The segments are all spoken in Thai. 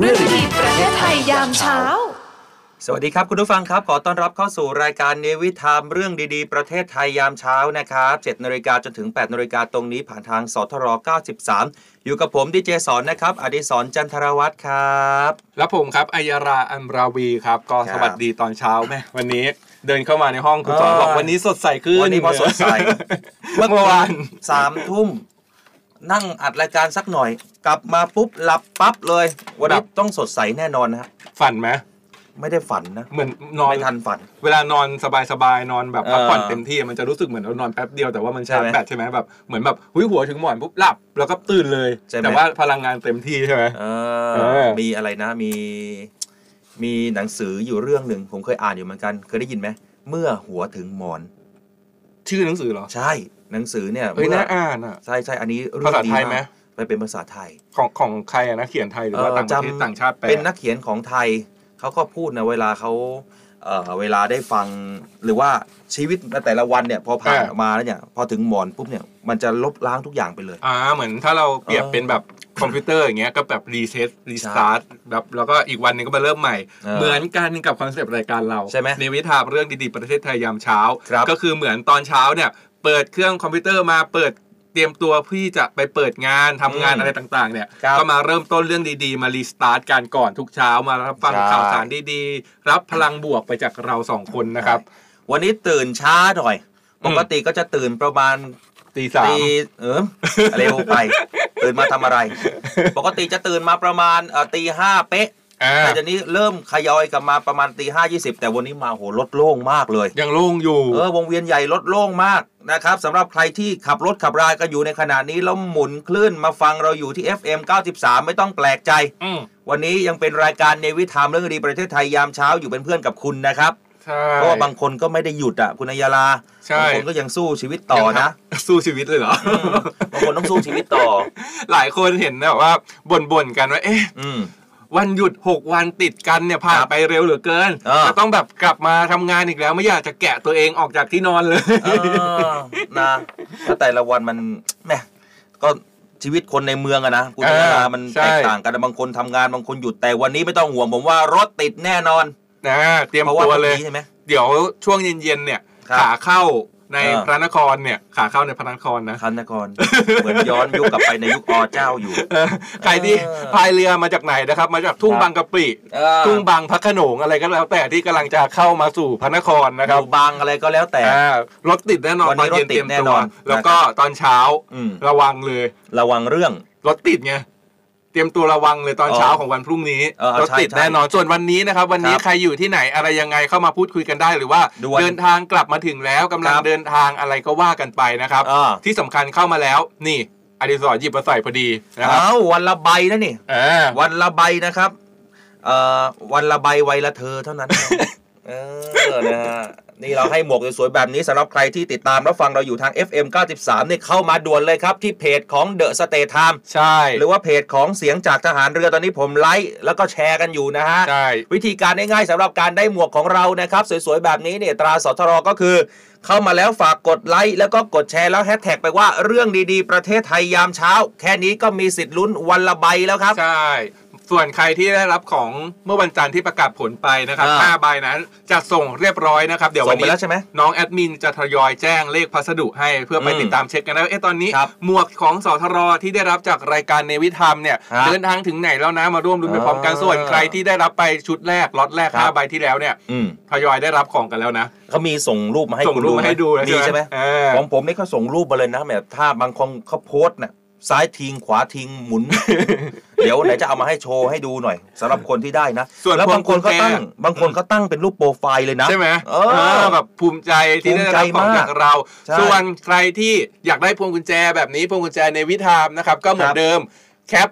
เรื่องดีๆประเทศไทยยามเช้า สวัสดีครับคุณผู้ฟังครับ ขอต้อนรับเข้าสู่รายการเนวิทามเรื่องดีๆ ประเทศไทยยามเช้านะครับ7นาฬิกาจนถึง8นาฬิกาตรงนี้ผ่านทางสทร93 อยู่กับผมดีเจสอนนะครับ อดิศรจันทรวัตรครับ แล้วผมครับอัยราอัมราวีครับ ก็ครับสวัสดีตอนเช้าแม่วันนี้เดินเข้ามาในห้องคุณสอนเออบอกวันนี้สดใสขึ้นวันนี้พอสดใสเมื่อวานสามทุ่ม นั่งอัดรายการสักหน่อย กลับมาปุ๊บหลับปั๊บเลยวันนี้ต้องสดใสแน่นอนนะฮะฝันไหมไม่ได้ฝันนะ เหมือนนอนไม่ทันฝัน เวลานอนสบายๆนอนแบบพักผ่อนเออเต็มที่มันจะรู้สึกเหมือนเรานอนแป๊บเดียวแต่ว่ามันชาร์จใช่ไหมแบตใช่ไหมแบบเหมือนแบบหุยหัวถึงหมอนปุ๊บหลับแล้วก็ตื่นเลยใช่ไหมแต่ว่าพลังงานเต็มที่ใช่ไหมเอเอออมีอะไรนะมี มีหนังสืออยู่เรื่องหนึ่งผมเคยอ่านอยู่เหมือนกัน เคยได้ยินไหมเมื่อหัวถึงหมอน ชื่อหนังสือเหรอใช่ หนังสือเนี่ยเฮ้ยมันน่าอ่านอะใช่ใช่อันนี้เรื่ภาษาดีไทยไหมกไปเป็นภาษาไทย ของของใครอะนะเขียนไทยหรือว่าเออต่างประเทศจำต่างชาติแปลเป็นนักเขียนของไทยเขาก็พูดนะเวลาเขาเอ่อเวลาได้ฟังหรือว่าชีวิตแต่ละวันเนี่ยพอผ่านมาแล้วเนี่ยพอถึงหมอนปุ๊บเนี่ยมันจะลบล้างทุกอย่างไปเลย อ่าเหมือนถ้าเราเปรียบเออเป็นแบบคอมพิวเตอร์อย่างเงี้ยก็แบบ reset restart แบบแล้วก็อีกวันหนึงก็มาเริ่มใหม่ เออเหมือนกันกับคอนเซปต์รายการเราใช่ไหมในวิถามเรื่องดีๆประเทศไทยยามเช้า ครับก็คือเหมือนตอนเช้าเนี่ย เปิดเครื่องคอมพิวเตอร์มาเปิดเตรียมตัวพี่จะไปเปิดงานทำงานอืมอะไรต่างๆ เนี่ยครับก็มาเริ่มต้นเรื่องดีๆ มารีสตาร์ทกันก่อนทุกเช้ามารับฟังใช่ข่าวสารดีๆ รับพลังบวกไปจากเราสองคนนะครับ วันนี้ตื่นช้าหน่อยอืมปกติก็จะตื่นประมาณตีสามตีเออเร็วไป ตื่นมาทำอะไร ปกติจะตื่นมาประมาณเอ่อตีห้าเป๊ะอ่า แต่ตอนนี้เริ่มขยอยกลับมาประมาณตีห้ายี่สิบแต่วันนี้มาโหรถโล่งมากเลย ยังโล่งอยู่เออวงเวียนใหญ่รถโล่งมากนะครับสำหรับใครที่ขับรถขับราก็อยู่ในขณะนี้แล้วหมุนคลื่นมาฟังเราอยู่ที่ FM 93 ไม่ต้องแปลกใจอืมวันนี้ยังเป็นรายการเนวิทามเรื่องดีประเทศไทยยามเช้าอยู่เป็นเพื่อนกับคุณนะครับใช่เพราะว่าบางคนก็ไม่ได้หยุดอะคุณอัยยาลาใช่บางคนก็ยังสู้ชีวิตต่อนะ สู้ชีวิตเลยเหรออืมบางคนต้องสู้ชีวิตต่อ หลายคนเห็นแบบว่าบ่นๆกันว่าเอ๊ะอืม วันหยุด 6 วันติดกันเนี่ยผ่านครับไปเร็วเหลือเกินเออจะต้องแบบกลับมาทำงานอีกแล้ว ไม่อยากจะแกะตัวเองออกจากที่นอนเลยเออนะแล้วแต่ละวันมันแหมก็ชีวิตคนในเมืองอะนะคุณอัยยาลาเออมันใช่แตกต่างกันนะบางคนทำงานบางคนหยุดแต่วันนี้ไม่ต้องห่วงผมว่ารถติดแน่นอนนะเตรียมเพราะว่าตัวตรงเลยนี้ใช่ไหมเดี๋ยวช่วงเย็นๆเนี่ยครับขาเข้า ในเออพระนครเนี่ยขาเข้าในพระนครนะคันนครเหมือนย้อนยุคกลับไปในยุคอเจ้าอยู่เออใครที่เออพายเรือมาจากไหนนะครับ มาจากทุ่งครับบางกะปิเออทุ่งบางพระโขนงอะไรก็แล้วแต่ที่กำลังจะเข้ามาสู่พระนครนะอครับยู่บางอะไรก็แล้วแต่อ่ารถติดแน่นอนวันตอนี้นเย็นรถติดเตรียมแน่ตันวอนแล้วก็ตอนเช้าอืมระวังเลย ระวังเรื่องรถติดไง เตรียมตัวระวังเลยตอนเออเช้าของวันพรุ่งนี้เออรถติดใช่แน่นอนส่วนวันนี้นะครับ วันนี้ครับใครอยู่ที่ไหนอะไรยังไงเข้ามาพูดคุยกันได้ หรือว่าด่วนเดินทางกลับมาถึงแล้วกำลังครับเดินทางอะไรก็ว่ากันไปนะครับ อ่า ที่สำคัญเข้ามาแล้ว นี่อดิศรหยิบมาใส่พอดีนะครับเอ้าวันละใบนะนี่อ่าวันละใบนะครับ เอ่อวันละใบไวยละเธอเท่านั้น เออนะฮะ นี่เราให้หมวกสวยๆแบบนี้สำหรับใครที่ติดตามรับฟังเราอยู่ทาง FM 93เนี่ยเข้ามาด่วนเลยครับ ที่เพจของ The State Time ใช่ หรือว่าเพจของเสียงจากทหารเรือตอนนี้ผมไลค์แล้วก็แชร์กันอยู่นะฮะใช่วิธีการง่ายๆสำหรับการได้หมวกของเรานะครับ สวยๆแบบนี้เนี่ยตราสทรก็คือเข้ามาแล้วฝากกดไลค์แล้วก็กดแชร์แล้วแฮชแท็กไปว่าเรื่องดีๆ ประเทศไทยยามเช้า แค่นี้ก็มีสิทธิ์ลุ้นวันละใบแล้วครับ ใช่ ส่วนใครที่ได้รับของเมื่อวันจันทร์ที่ประกาศผลไปนะครับอ่า ห้าใบนั้นจะส่งเรียบร้อยนะครับ เดี๋ยวส่วังนไปนี้ แล้วใช่ไหม น้องแอดมินจะทยอยแจ้งเลขพัสดุให้เพื่อไปอืมติดตามเช็คกันนะว่าเอ๊ะตอนนี้ ครับหมวกของสทรที่ได้รับจากรายการเนวิธรรมเนี่ยครับเดินทางถึงไหนแล้วนะมาร่วมรุ้นไปพร้อมกันอ่าส่วนใครที่ได้รับไปชุดแรกล็อตแรกครับ ห้าใบที่แล้วเนี่ยอืมทยอยได้รับของกันแล้วนะเขามีส่งรูปมาให้ส่งคุณรูปดูมาให้ดูแล้วมีใช่ไหมเออ ของผมนี่เขาส่งรูปมาเลยนะแบบถ้าบางคนเขาโพสต์น่ะ ซ้ายทิ้งขวาทิ้งหมุน เดี๋ยวไหนจะเอามาให้โชว์ให้ดูหน่อยสำหรับคนที่ได้นะส่วนแล้วบางคนก็ตั้ง พวงกุญแจบางคนก็ตั้งเป็นรูปโปรไฟล์เลยนะ ใช่ไหมเออเออแบบภูมิใจที่ได้รับภูมิใจของมากจากเรา ใช่ส่วนใครที่อยากได้พวงกุญแจแบบนี้พวงกุญแจ NAVY TIME นะครับ ก็เหมือนเดิมครับ cap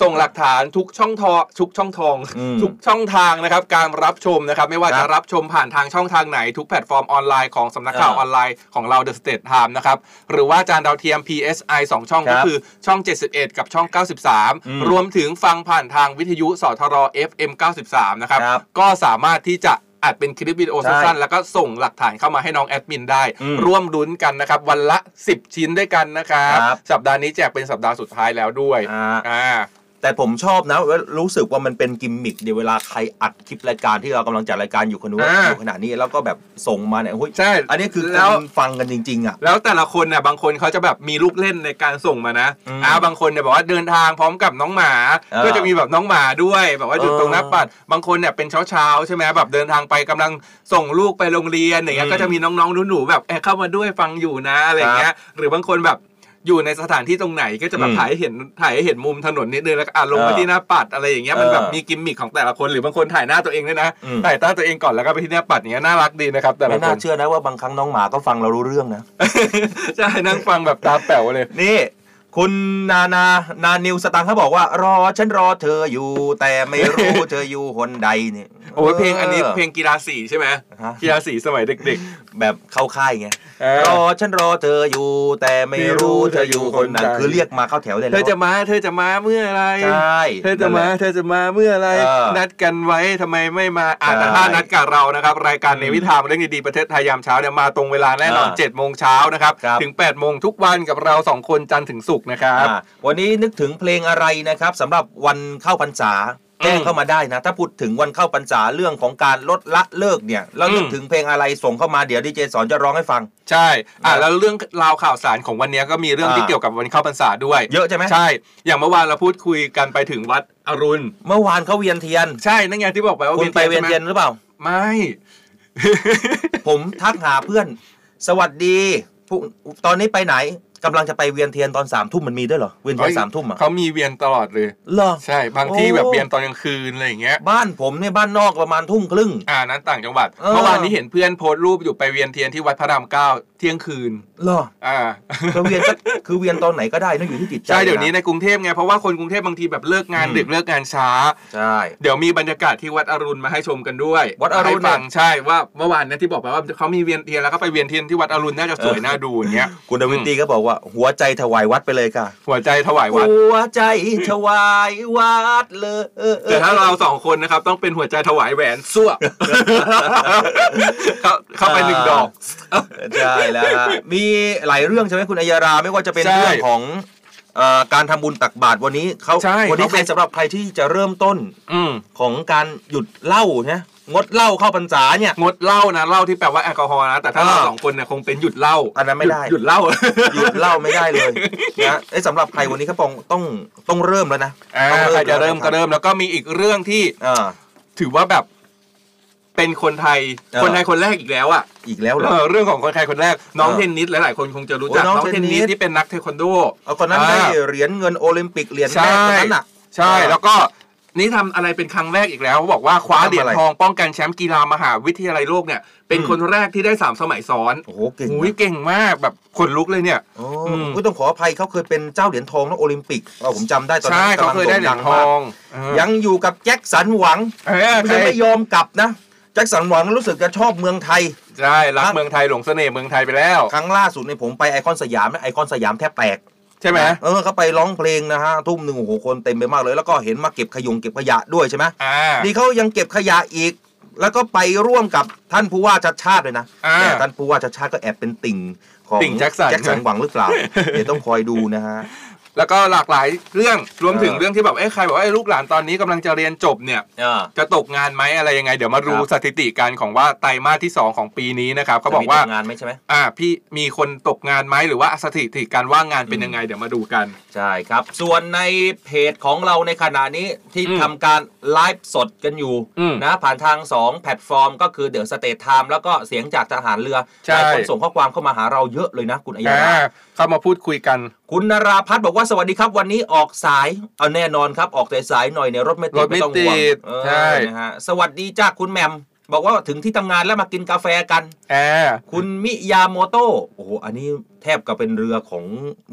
ส่งหลักฐานทุกช่องทางทุกช่องทาง อืม ทุกช่องทางนะครับ การรับชมนะครับ ไม่ว่าจะครับรับชมผ่านทางช่องทางไหน ทุกแพลตฟอร์มออนไลน์ของสำนักข่าวเออออนไลน์ของเรา THE STATES TIMES นะครับ หรือว่าจานดาวเทียม PSI 2 ช่องครัก็บคือช่อง 71 กับช่อง อืม93 รวมถึงฟังผ่านทางวิทยุสทร FM 93 นะครับ ครับก็สามารถที่จะอัดเป็นคลิปวิดีโอใช่สั้นๆแล้วก็ส่งหลักฐานเข้ามาให้น้องแอดมินได้ อืมร่วมลุ้นกันนะครับวันละ 10 ชิ้นด้วยกันนะครับ ครับ สัปดาห์นี้แจกเป็นสัปดาห์สุดท้ายแล้วด้วย อ่า อ่า แต่ผมชอบนะว่ารู้สึกว่ามันเป็นกิมมิคเดี๋ยวเวลาใครอัดคลิปรายการที่เรากำลังจัดรายการอยู่คนนู้นอ่า อยู่ขณะนี้แล้วก็แบบส่งมาเนี่ยเฮ้ยใช่ อันนี้คือแล้ว คนฟังกันจริง ๆ อะ แล้วแต่ละคนเนี่ยบางคนเขาจะแบบมีลูกเล่นในการส่งมานะอืมอ่าบางคนเนี่ยบอกว่าเดินทางพร้อมกับน้องหมา เออก็จะมีแบบน้องหมาด้วยแบบว่าอยู่เออตรงหน้าปัด บางคนเนี่ยเป็นเช้าเช้าๆใช่ไหมแบบเดินทางไปกำลังส่งลูกไปโรงเรียนอย่างเงี้อืยมก็จะมีน้องๆหนูๆแบบเอ๊ะเข้ามาด้วยฟังอยู่นะอะไรอย่างเงี้ยหรือบางคนแบบ อยู่ในสถานที่ตรงไหนก็จะแบบอืมถ่ายให้เห็นถ่ายให้เห็นมุมถนนนิดนึงแล้วก็อะลงไปเออที่หน้าปัดอะไรอย่างเงี้ยมันแบบเออมีกิมมิคของแต่ละคนหรือบางคนถ่ายหน้าตัวเองด้วยนะอืมถ่ายหน้าตัวเองก่อนแล้วก็ไปที่หน้าปัดอย่างเงี้ยน่ารักดีนะครับแต่ละไม่คน่านเชื่อนะว่าบางครั้งน้องหมาก็ฟังเรารู้เรื่องนะใช่นั่งฟังแบบตาแป๋วเลยนี่คุณนานา นานิวสตังค์เขาบอกว่ารอฉันรอเธออยู่ แต่ไม่รู้เธออยู่คนใดเนี่ยโอ้ยเพลงอันนี้เพลงกีฬาสีใช่ไหมฮะกีฬาสีสมัยเด็กแบบเข้าค่ายไงๆเออ รอฉันรอเธออยู่ แต่ไม่รู้เธออยู่คนนั้นคนใดคือเรียกมาเข้าแถวได้เธแล้อวจะมา เธอจะมาเมื่อไหรใช่เธอจะมานั่นแหลเธอจะมาเมื่อไหรเออนัดกันไว้ทำไมไม่มาอ่าใช่แต่ถ้านัดกับเรานะครับ รายการอืมในวิธามเรื่องดีๆประเทศไทยยามเช้าเนี่ยมาตรงเวลาแน่นอนอ่า7จ็ดโมงเช้านะครับครับถึง8ปดโมงทุกวันกับเราสองคนจันทร์ถึงศุกร์นะครับอ่าวันนี้นึกถึงเพลงอะไรนะครับสำหรับวันเข้าพรรษา แจ้งอืมเข้ามาได้นะ ถ้าพูดถึงวันเข้าพรรษาเรื่องของการลดละเลิกเนี่ยแล้วนึกอืมถึงเพลงอะไรส่งเข้ามาเดี๋ยวดีเจสอนจะร้องให้ฟัง ใช่อ่านะแล้วเรื่องราวข่าวสารของวันนี้ก็มีเรื่องอ่าที่เกี่ยวกับวันเข้าพรรษาด้วย เยอะใช่ไหมใช่ อย่างเมื่อวานเราพูดคุยกันไปถึงวัดอรุณ เมื่อวานเขาเวียนเทียน ใช่นั่นไงที่บอกไปว่าคุณไปเวียนเทียนใช่ไหมหรือเปล่า ไม่ ผมทักหาเพื่อน สวัสดีพวกตอนนี้ไปไหน กำลังจะไปเวียนเทียนตอนสามทุ่มมันมีด้วยเหรอเวียนเทียนสามทุ่มอะเขามีเวียนตลอดเลยเหรอใช่บางที่โอ้แบบเวียนตอนกลางคืนอะไรอย่างเงี้ยบ้านผมเนี่ยบ้านนอกประมาณทุ่มครึ่งอ่านั้นต่างจังหวัดเออเมื่อวานนี้เห็นเพื่อนโพสต์รูปอยู่ไปเวียนเทียนที่วัดพระรามเก้าเที่ยงคืนเหรออ่าก็เวียนก็คือเวียนตอนไหนก็ได้นะอยู่ที่จิตใจใช่เดี๋ยวนี้ในกรุงเทพไงเพราะว่าคนกรุงเทพบางทีแบบเลิกงานอืมดึกเลิกงานช้าใช่เดี๋ยวมีบรรยากาศที่วัดอรุณมาให้ชมกันด้วย วัดอรุณให้ฟังใช่ว่าเมื่อวานเนี้ยที่บอกไปว่าเขามีเวียนเทียนแล้วก็ไปเวียนเทียนที่วัดอรุณน่าจะสวยน่าดูอย่างเงี้ยคุณดวินตีก็บอกว่า หัวใจถวายวัดไปเลยค่ะ หัวใจถวายวัด หัวใจถวายวัดเลยแต่ถ้าเราสองคนนะครับ ต้องเป็นหัวใจถวายแหวนซั่วเข้าเข้าไปหนึ่งดอกใช่แล้วฮะมีหลายเรื่องใช่ไหมคุณอัยราไม่ว่าจะเป็นใช่เรื่องของเอ่อ การทำบุญตักบาตรวันนี้เขาใช่วันี้เขาเป็นเป็นสำหรับใครที่จะเริ่มต้นอืมของการหยุดเหล้านะงดเหล้าเข้าพรรษาเนี่ยงดเหล้านะเหล้าที่แปลว่าแอลกอฮอล์นะแต่ถ้าอ่าเราสองคนเนี่ยคงเป็นหยุดเหล้าอันนั้นไม่ได้หยุหยุดเหล้าหยุดเหล้าไม่ได้เลยนะไอ้ยสำหรับใครวันนี้เขาปองต้องต้องเริ่มแล้วนะอ่าต้องใครจะแล้วเริ่มนคก็บเริ่มแล้วก็มีอีกเรื่องที่อ่าถือว่าแบบ เป็นคนไทย เออ คนไทยคนแรกอีกแล้วอะอีกแล้วเหรอ เออเรื่องของคนไทยคนแรก น้องเออเทนนิสหลายๆคนคงจะรู้จัก โอ้น้องน้องเทนนิส เทนนิสที่เป็นนักเทควันโด เอาคนนั้นได้อ่า เหรียญเงินโอลิมปิกเหรียญใช่แรกคนนั้นอะ ใช่เออแล้วก็นี่ทำอะไรเป็นครั้งแรกอีกแล้วเขาบอกว่าคว้าทำอะไรเหรียญทองป้องกันแชมป์กีฬามหาวิทยาลัยโลกเนี่ย เป็นอืม คนแรกที่ได้สามสมัยซ้อนโอ้โหเก่งอุ้ยนะเก่งมากแบบขนลุกเลยเนี่ย โอ้อืม ก็ต้องขออภัยเขาเคยเป็นเจ้าเหรียญทองนะโอลิมปิกเราผมจำได้ตอนนั้ใช่เขากำลังเคยได้เหรียญทโด่งดัมากยังอยู่กับแจ็คสันหวังเออยังใช่ไม่ยอมกลับนะแจ็คสันหวังรู้สึกจะชอบเมืองไทย ใช่รักเมืองไทยหลงเสน่ห์เมืองไทยไปแล้ว ครั้งล่าสุดในยผมไปไอคอนสยามนะไอคอนสยามแทบแตกใช่ไหมเออเขาไปร้องเพลงนะฮะทุ่มหนึ่งโอ้โหคนเต็มไปมากเลย แล้วก็เห็นมาเก็บขยะเก็บขยะด้วยใช่ไหมอ่านี่เขายังเก็บขยะอีก แล้วก็ไปร่วมกับท่านผู้ว่าชัดชาติเลยนะอ่าแต่ท่านผู้ว่าชัดชาติก็แอบเป็นติ่งของติ่งแจ็คสันแจ็คสันหวังหรือเปล่าเดี๋ยวต้องคอยดูนะฮะ แล้วก็หลากหลายเรื่องรวมถึงเออเรื่องที่แบบเอ้ยใครบอกว่าเอ้ยลูกหลานตอนนี้กำลังจะเรียนจบเนี่ยอ่าจะตกงานไหมอะไรยังไง เดี๋ยวมาดูครับสถิติกันของว่าไตรมาสที่ 2 ของปีนี้นะครับเขาบอกว่าจะมีตงานไหมใช่ไหมอ่าพี่มีคนตกงานไหมหรือว่าสถิติการว่างงานเป็นอืมยังไงเดี๋ยวมาดูกันใช่ครับ ส่วนในเพจของเราในขณะนี้ที่อืมทำการไลฟ์สดกันอยู่อืมนะผ่านทาง 2 แพลตฟอร์ม ก็คือ THE STATES TIMES แล้วก็เสียงจากทหารเรือใช่หลายคนส่งข้อความเข้ามาหาเราเยอะเลยนะคุณอัยยาอ่า เข้ามาพูดคุยกัน คุณนราพัฒน์บอกว่าสวัสดีครับวันนี้ออกสายเอาแน่นอนครับออกสายๆหน่อยเนี่ยรถไม่ติดไม่ต้องห่วงรถติดเออใช่ นะฮะสวัสดีจ้าคุณแหม่ม บอกว่าถึงที่ทำงานแล้วมากินกาแฟกันแอร์คุณมิยาโมโต้โอ้โหอันนี้แทบกับเป็นเรือของ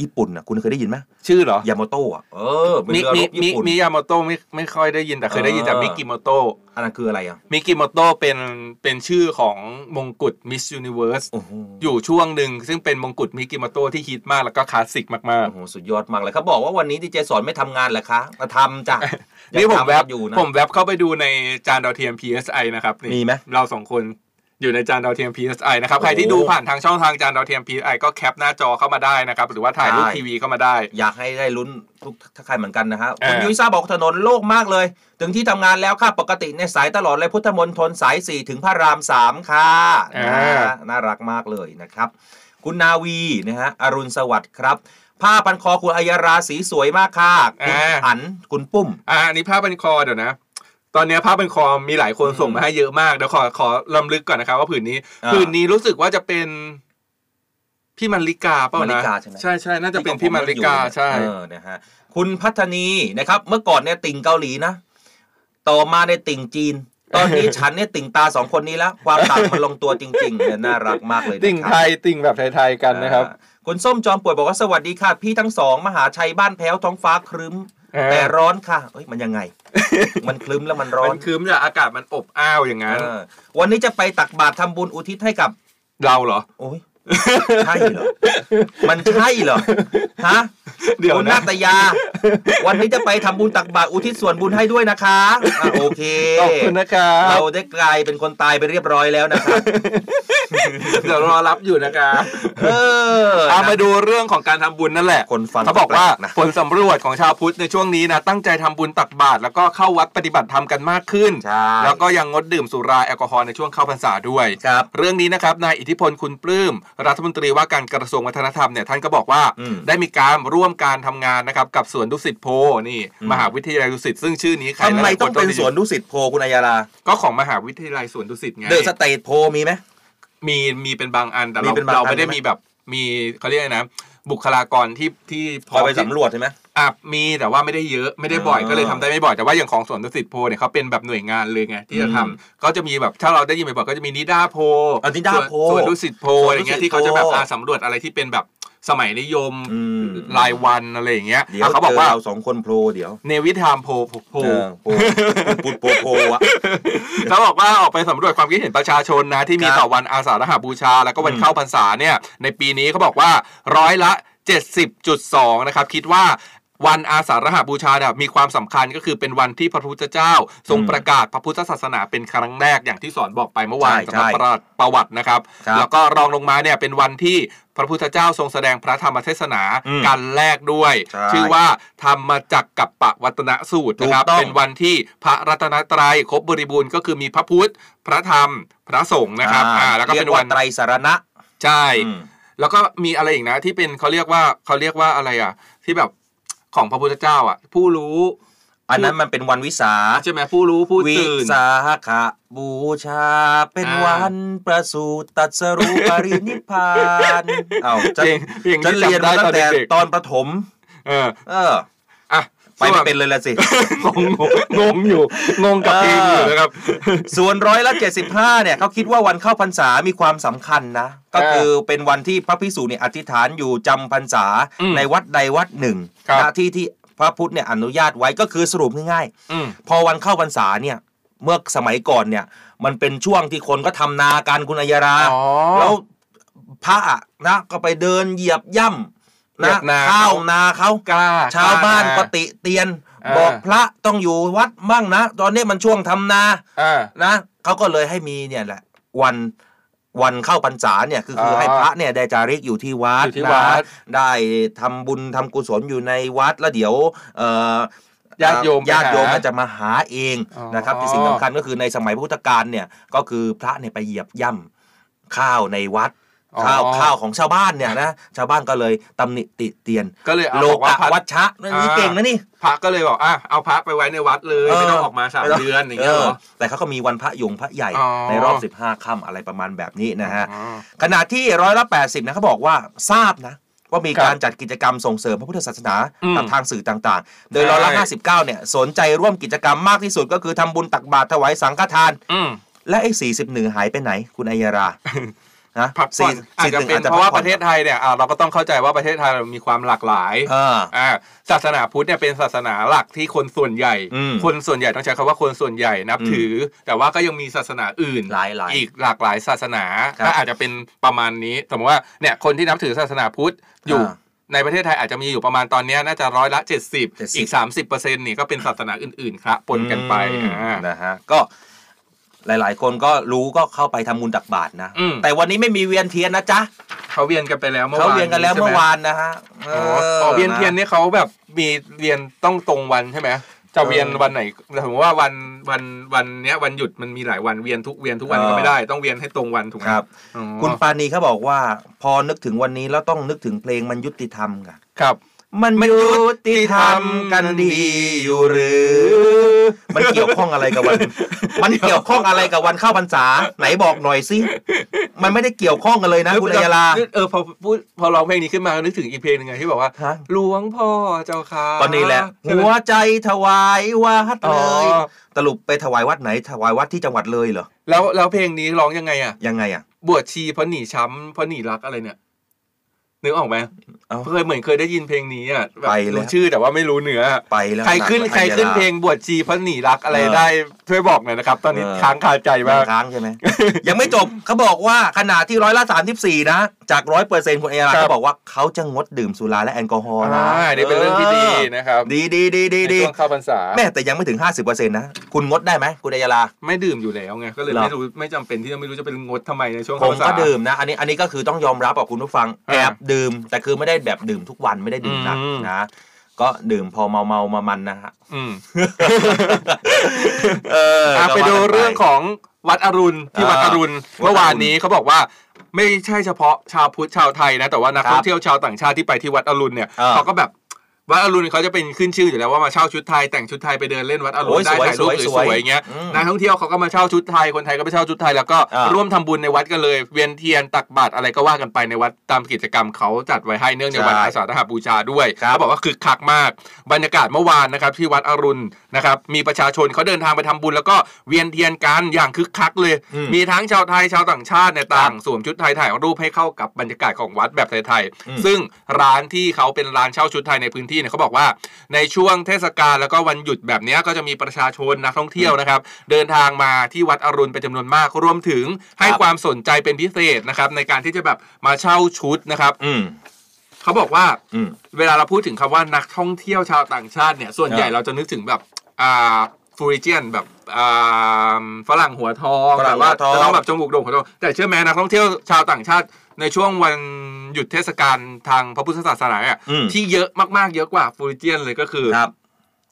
ญี่ปุ่นนะคุณเคยได้ยินไหมชื่อเหรอยาโมโต้อะเออเป็นมิเรือรมิบมิญี่ปุ่นมิยาโมโตะไม่ไม่ค่อยได้ยินแต่เคยได้ยินจากเออมิกิโมโตะอันนั้นคืออะไรอะมิกิโมโตะเป็นเป็นชื่อของมงกุฎมิสยูนิเวิร์สโอ้โหอยู่ช่วงหนึ่งซึ่งเป็นมงกุฎมิกิโมโตะที่ฮิตมากแล้วก็คลาสสิกมากโอ้โหสุดยอดมากเลยเขาบอกว่าวันนี้ดีเจสอนไม่ทำงานเหรอคะมาทำจ้ะๆ นี่ผมแวบยังทำอยู่นะผมแวบเข้าไปดูในจานดาวเทียม PSI นะครับนี่มีไหมเราสองคนอยู่ในจานดาวเทียม PSI นะครับโอ้ใครที่ดูผ่านทางช่องทางจานดาวเทียม PSI ก็แคปหน้าจอเข้ามาได้นะครับ หรือว่าถ่ายรูปได้ทีวีเข้ามาได้ อยากให้ได้ลุ้นทุกถ้าใครเหมือนกันนะฮะเออคุณยุ้ยซ่าบอกถนนโล่งมากเลย ถึงที่ทำงานแล้วค่ะ ปกติในสายตลอดเลยพุทธมนตรสาย 4 ถึงพระราม 3 ค่ะนะฮะน่ารักมากเลยนะครับ คุณนาวีนะฮะอรุณสวัสดิ์ครับ ผ้าพันคอคุณอัยราสีสวยมากค่ะคุณอันคุณปุ้มอ่าอันนี้ผ้าเป็นคอเดี๋ยวนะตอนนี้ผ้าเป็นคอมีหลายคนส่งมาให้เยอะมากเดี๋ยวขอขอลำลึกก่อนนะครับ ว่าผืนนี้อ่าผืนนี้รู้สึกว่าจะเป็นพี่มันลิกาเปล่ามารินะกาใช่ไหมใช่ใช่น่าจะเป็นพี่มันลิกาใช่เออนะฮะคุณพัฒนีนะครับ เมื่อก่อนเนี่ยติ่งเกาหลีนะต่อมาในยติ่งจีน ตอนนี้ฉันเนี่ยติ่งตาสองคนนี้แล้ว ความต่างมันลงตัวจริงๆเนี่ยน่ารักมากเลยนะครับติ่งไทยติ่งแบบไทยๆกันนะครับอ่าคุณส้มจอมป่วยบอกว่าสวัสดีค่ะ พี่ทั้งสองมหาชัยบ้านแพ้วท้องฟ้าครึ้มเออแต่ร้อนค่ะเอ้ยมันยังไง มันคลึ้มแล้วมันร้อมันนคืมจากอากาศมันอบอ้าวอย่างนั้นเออวันนี้จะไปตักบาตรทำบุญอุทิศให้กับ เราเหรอ โอ้ย ใช่เหรอ มันใช่เหรอ ฮะ เดี๋ยวคุณนะนาตยา วันนี้จะไปทำบุญตักบาตรอุทิศส่วนบุญให้ด้วยนะคะอะโอเค ขอบคุณนะครับเราได้กลายเป็นคนตายไปเรียบร้อยแล้วนะครับเดี๋ยวรอรับอยู่นะครับเออเอามาดูเรื่องของการทำบุญนั่นแหละ คนฟังเขาบอกว่าแปลกนะผลสำรวจของชาวพุทธในช่วงนี้นะ ตั้งใจทำบุญตักบาตรแล้วก็เข้าวัดปฏิบัติธรรมกันมากขึ้นใช่แล้วก็ยังงดดื่มสุราแอลกอฮอล์ในช่วงเข้าพรรษาด้วยครับเรื่องนี้นะครับนายอิทธิพลคุณปลื้มรัฐมนตรีว่าการกระทรวงวัฒนธรรมเนี่ยท่านก็บอกว่าอืมได้มีการร่วมการทำงานนะครับกับสวนดุสิตโพนี่อืมมหาวิทยาลัยดุสิตซึ่งชื่อนี้ใครทำไมหลายๆคต้องเป็นได้ยิสวนดุสิตโพคุณอัยยาลาก็ของมหาวิทยาลัยสวนดุสิตไงเดอะสเตทโพมีไหมมีมีเป็นบางอันแต่มีเราเป็นบางเราอันไม่ได้ใช่ไหมมีแบบมีเขาเรียกอะไรนะบุคลากรที่ที่พอไปที่สำรวจใช่ไหม อะมีแต่ว่าไม่ได้เยอะไม่ได้บ่อยอ่าก็เลยทำได้ไม่บ่อยแต่ว่าอย่างของสวนดุสิตโพเนี่ยเขาเป็นแบบหน่วยงานเลยไงที่จะทำอืมก็จะมีแบบถ้าเราได้ยินบ่อยๆก็จะมีนิด้าโพอะนิด้าโพสวนดุสิตโพสวนอะไรเงี้ยดุสิตที่เขาจะแบบโพอะสำรวจอะไรที่เป็นแบบสมัยนิยมอืมรายวันอะไรอย่างเงี้ยเดี๋ยวอะเขาบอกว่าจเราสองคนโพลเดี๋ยวเนวิทามโพโพโพเออโพปุดโพโพอะเขาบอกว่าออกไปสำรวจความคิดเห็นประชาชนนะที่มีครับต่อวันอาสาฬหบูชา แล้วก็วันอืมเข้าพรรษาเนี่ยในปีนี้เขาบอกว่าร้อยละ70.2 นะครับ คิดว่า วันอาสาฬหบูชาเนี่ยมีความสำคัญก็คือเป็นวันที่พระพุทธเจ้า ทรงประกาศพระพุทธศาสนาเป็นครั้งแรกอย่างที่สอนบอกไปเมื่อวานใช่สำหรับใช่ประวัติประวัตินะครับครับ แล้วก็รองลงมาเนี่ยเป็นวันที่พระพุทธเจ้าทรงแสดงพระธรรมเทศนาอืมการแรกด้วยใช่ชื่อว่าธรรมจักกับปะวัตนสูตรนะครับถูกต้องเป็นวันที่พระรัตนตรัยครบบริบูรณ์ก็คือมีพระพุทธ พระธรรม พระสงฆ์นะครับอ่าแล้วก็เป็นวันรียไตรสารณะใช่อืมแล้วก็มีอะไรอีกนะที่เป็นเขาเรียกว่าเขาเรียกว่าอะไรอะที่แบบ ของพระพุทธเจ้าอะ ผู้รู้ อันนั้นมันเป็นวันวิสาใช่ไหมผู้รู้ผู้วิตื่นสาขบูชาเป็นอ่าวันประสูติตรัสรู้ปรินิพพาน เอ้าจะเพลงเพลงจะที่เรียนจำได้มาตตั้อนงแต่เด็กตอนประถมๆเออเอออะ ไปไม่เป็นเลยละสิ งงงงงอยู่งงกับเพลงอยู่นะครับ ส่วนร้อยละ75เนี่ยเขาคิดว่าวันเข้าพรรษามีความสำคัญนะ ก็คือเป็นวันที่พระพิสูจน์เนี่ยอธิษฐานอยู่จำพรรษาอืมในวัดใดวัดหนึ่งครับณที่ที่พระพุทธเนี่ยอนุญาตไว้ก็คือสรุปง่ายอืมๆพอวันเข้าพรรษาเนี่ยเมื่อสมัยก่อนเนี่ย มันเป็นช่วงที่คนก็ทำนาการคุณอัยราอ๋อแล้วพระอะนะก็ไปเดินเหยียบย่ำเหยีย นะบนาข้าวเขานาเขากล้าชาวบ้านกล้ก็ติเตียนอ่าบอกพระต้องอยู่วัดบ้างนะ ตอนนี้มันช่วงทำนาอ่านะเขาก็เลยให้มีเนี่ยแหละ วันวันเข้าพรรษาเนี่ยคือคืออให้พระเนี่ยได้จาริกอยู่ที่วัดอยู่ที่นะวัดได้ทำบุญทำกุศลอยู่ในวัดแล้วเดี๋ยวเอ่อญาติโยมไปญาติโยมหาก็จะมาหาเองอ๋อนะครับที่สิ่งสำคัญก็คือในสมัยพุทธกาลเนี่ยก็คือพระเนี่ยไปเหยียบย่ำข้าวในวัดอ๋อ ข้าวข้าวของชาวบ้านเนี่ยนะชาวบ้านก็เลยตำหนิติเตียนก็เลยเอาโลบอกว่ากะพระวัชชะนี่เก่งนะนี่พระก็เลยบอกอะเอาพระไปไว้ในวัดเลยเออไม่ต้องออกมาสามไม่ต้องเดือนอย่างเงี้ยเหรอแต่เขาก็มีวันพระยงพระใหญ่อ๋อในรอบ 15 ค่ำอะไรประมาณแบบนี้นะฮะอ๋อขณะที่ร้อยละ80นะเขาบอกว่าทราบนะก็มีการจัดกิจกรรมส่งเสริมพระพุทธศาสนาอืมกับทางสื่อต่างๆ โดยร้อยละใช่59เนี่ยสนใจร่วมกิจกรรมมากที่สุดก็คือทำบุญตักบาตรถวายสังฆทานอืมและไอ้สี่สิบหนึ่งหายไปไหน คุณอัยยารา นะพักผ่อนอาจจะเป็นเพราะว่าประเทศไทยเนี่ยอ่าเราก็ต้องเข้าใจว่าประเทศไทยเรามีความหลากหลายอ่าอ่าศาสนาพุทธเนี่ยเป็นศาสนาหลักที่คนส่วนใหญ่อืมคนส่วนใหญ่ต้องใช้คำว่าคนส่วนใหญ่นับอืมถือ แต่ว่าก็ยังมีศาสนาอื่นหลายๆอีกหลากหลายศาสนาครับก็อาจจะเป็นประมาณนี้สมมติว่าเนี่ยคนที่นับถือศาสนาพุทธอยู่อ่าในประเทศไทยอาจจะมีอยู่ประมาณตอนเนี้ยน่าจะร้อยละ70 70 อีก 30%นี่ก็เป็นศาสนาอื่นๆครับปนกันไปอืมอ่านะฮะก็ หลาย ๆ คนก็รู้ก็เข้าไปทำบุญตักบาตรนะ อืม แต่วันนี้ไม่มีเวียนเทียนนะจ๊ะเขาเวียนกันไปแล้วเมื่อวานเขาเวียนกันแล้วใช่ไหเมื่อวานนะฮะอ๋ออ๋อเวียนเทียนเนี่ยเขาแบบมีเวียนต้องตรงวันใช่ไหมจะเวียนวันไหนสมมติว่าวันวันวันเนี้ยวันหยุดมันมีหลายวันเวียนทุกเวียนทุกวันก็ไม่ได้ต้องเวียนให้ตรงวันถูกไหมครับ อ๋อคุณปานีเขาบอกว่า พอนึกถึงวันนี้แล้วต้องนึกถึงเพลงมันยุติธรรมค่ะ ครับ มันยุติธรรมกันดีอยู่หรือ มันเกี่ยวข้องอะไรกับวัน มันเกี่ยวข้องอะไรกับวันเข้าพรรษา ไหนบอกหน่อยสิ มันไม่ได้เกี่ยวข้องกันเลยนะคุณอัยยาลาเออพอพูดพอร้องเพลงนี้ขึ้นมานึกถึงอีกเพลงหนึงไงที่บอกว่าฮะหลวงพ่อเจ้าค่ะตอนนี้แหละใช่ไหมหัวใจถวายวัดอ๋เลอยสรุปไปถวายวัดไหน ถวายวัดที่จังหวัดเลยเหรอแล้วแล้วเพลงนี้ร้องยังไงอะยังไงอะบวชชีเพราะหนีช้ำเพราะหนีรักอะไรเนี่ย นึกออกไหมเอ้าเคยเหมือนเคยได้ยินเพลงนี้อะแบบไปแล้วรู้ชื่อแต่ว่าไม่รู้เนื้อไปแล้วใครขึ้นหกใครขึ้นอัยยาลาเพลงบวชชีเพราะหนีรักอะไรเออได้ช่วยบอกหน่อยนะครับ ตอนนี้เออค้างคาใจยัมากงค้างใช่ไหม ยังไม่จบเขาบอกว่าขนาดที่ร้อยละสามสิบสี่นะ จากร้อยเปอร์เซ็นต์คุณเอราครับ เขาบอกว่าเขาจะงดดื่มสุราและแอลกอฮอล์นะอ่านี่เป็นเรื่องที่ดีนะครับดีดีดีดีในดีช่วงเข้าพรรษา แม่แต่ยังไม่ถึง 50%นะ คุณงดได้ไหมคุณเอยาลา ไม่ดื่มอยู่แล้วไงก็เลยเหรอ ไม่รู้ไม่จำเป็นที่จะไม่รู้จะเป็นงดทำไมในช่วงผเข้ามพรรษา ก็ดื่มนะ อันนี้อันนี้ก็คือต้องยอมรับกับคุณผู้ฟังแออ่าบดื่ม แต่คือไม่ได้แบบดื่มทุกวันไม่ได้ดื่มหนักอืมนะก็ดื่มพอเมาเมามามันนะฮะอืมเอออะก็ไปว่าดูกันเรื่องของวัดอรุณที่อ่าวัดอรุณวัดอรุณเมื่อวานนี้เขาบอกว่าไม่ใช่เฉพาะชาวพุทธชาวไทยนะ แต่ว่านักครับท่องเที่ยวชาวต่างชาติที่ไปที่วัดอรุณเนี่ยอ่าเขาก็แบบ วัดอรุณเขาจะเป็นขึ้นชื่ออยู่แล้วว่ามาเช่าชุดไทยแต่งชุดไทยไปเดินเล่นวัดอรุโอ้ณยได้สวยถ่ายรูปสสวยวยๆอย่างเงี้ยอืมนักท่องเที่ยวเขาก็มาเช่าชุดไทยคนไทยก็ไปเช่าชุดไทยแล้วก็อ่าร่วมทำบุญในวัดกันเลย เวียนเทียนตักบาตรอะไรก็ว่ากันไปในวัดตามกิจกรรมเขาจัดไว้ให้เนื่องในวันใช่อาสาฬหบูชาด้วยครับเขาบอกว่าคึกคักมาก บรรยากาศเมื่อวานนะครับที่วัดอรุณนะครับมีประชาชนเขาเดินทางไปทำบุญ แล้วก็เวียนเทียนกันอย่างคึกคักเลยอืมมีทั้งชาวไทยชาวต่างชาติในยต่างสวมชุดไทยถ่ายรูปให้เข้ากับบรรยากาศของวัดแบบไทยอืมๆซึ่งร้านที่เขาเป็นร้านเช่าชุดไทยในพื้นที่เนี่ยเขาบอกว่าในช่วงเทศกาลแล้วก็วันหยุดแบบเนี้ยก็จะมีประชาชนนักท่องเที่ยวนะครับ เดินทางมาที่วัดอรุณเป็นจำนวนมากรวมถึงให้ความสนใจเป็นพิเศษนะครับ ในการที่จะแบบมาเช่าชุดนะครับ อืมเขาบอกว่าอืมเวลาเราพูดถึงคำว่านักท่องเที่ยวชาวต่างชาติเนี่ย ส่วนใหญ่ครับเราจะนึกถึงแบบอ่าฟูริเจียนแบบอ่าฝรั่งหัวทองฝรั่งแบบว่าหัวทองจะต้องแบบจมูกโด่งหัวทองแต่เชื่อไหมนักท่องเที่ยวชาวต่างชาติ ในช่วงวันหยุดเทศกาลทางพระพุทธศาสนาอะอืม ที่เยอะมากๆเยอะกว่าฟูริเจียนเลยก็คือครับ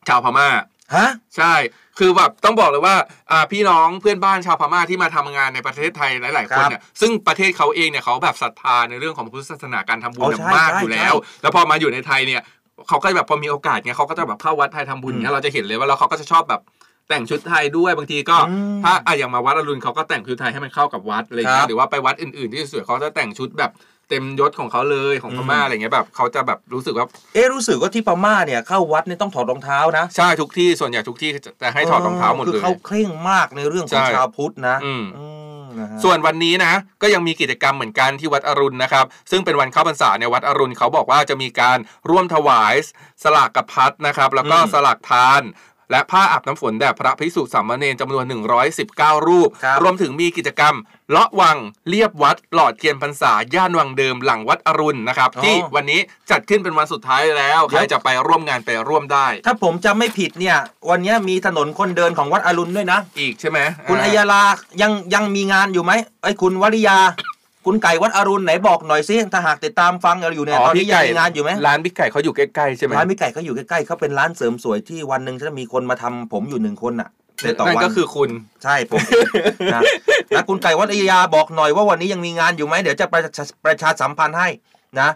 ชาวพม่า ฮะ ใช่ คือแบบต้องบอกเลยว่าอ่าพี่น้องเพื่อนบ้านชาวพม่าที่มาทำงานในประเทศไทยหลาย ๆ คนเนี่ย ซึ่งประเทศเขาเองเนี่ยเขาแบบศรัทธาในเรื่องของพุทธศาสนาการทำบุญอ๋อเนี่ยใช่มากใช่อยู่แล้วใช่แล้วพอมาอยู่ในไทยเนี่ยเขาก็แบบพอมีโอกาสเนี่ยเขาก็จะแบบเข้าวัดไทยทำบุญเนี่ยเราจะเห็นเลยว่าแล้วเขาก็จะชอบแบบ แต่งชุดไทยด้วยบางทีก็อืมถ้าอะอย่างมาวัดอรุณเขาก็แต่งชุดไทยให้มันเข้ากับวัดอะไรอย่างเงี้ครัยบหรือว่าไปวัดอื่นๆที่สวยๆเขาจะแต่งชุดแบบเต็มยศของเขาเลยของพม่าอืมอะไรเงี้ยแบบเขาจะแบบรู้สึกว่าเอ๊ะรู้สึกว่าที่พม่าเนี่ยเข้าวัดเนี่ยต้องถอดรองเท้านะใช่ทุกที่ส่วนใหญ่ทุกที่จะให้ถอดรองเท้าหมดคือเลยเขาเคร่งมากในเรื่องของใช่ชาวพุทธนะอืมอืมนะฮะส่วนวันนี้นะก็ยังมีกิจกรรมเหมือนกันที่วัดอรุณนะครับ ซึ่งเป็นวันเข้าพรรษาในยวัดอรุณเขาบอกว่าจะมีการร่วมถวายสลากกับพัดนะครับ แล้วก็อืมสลากทาน และผ้าอาบน้ำฝนแด่พระภิกษุสามเณรจำนวน 119 รูปครับรวมถึงมีกิจกรรมเลาะวังเลียบวัด หลอดเทียนพรรษาย่านวังเดิมหลังวัดอรุณนะครับ ที่วันนี้จัดขึ้นเป็นวันสุดท้ายแล้วใครจะไปร่วมงานไปร่วมได้ ถ้าผมจำไม่ผิดเนี่ย วันเนี้ยมีถนนคนเดินของวัดอรุณด้วยนะ อีกใช่ไหมคุณอัยยาลายังยังมีงานอยู่ไหมไอ้ยคุณวริยา คุณไก่วัดอรุณไหนบอกหน่อยสิถ้าหากติดตามฟังเราอยู่เนี่ยอ๋อตอนนี้พี่ยังไก่มีงานอยู่ไหมร้านพี่ไก่เขาอยู่ใกล้ๆใช่ไหมร้านพี่ไก่เขาอยู่ใกล้ๆเขาเป็นร้านเสริมสวยที่วันหนึ่งจะมีคนมาทำผมอยู่หนึ่งคนน่ะในต่อนั่นวันก็คือคุณใช่ผมนะนะคุณไก่วัดอัยยาบอกหน่อยว่าวันนี้ยังมีงานอยู่ไหมเดี๋ยวจะประชาประชาสัมพันธ์ให้นะ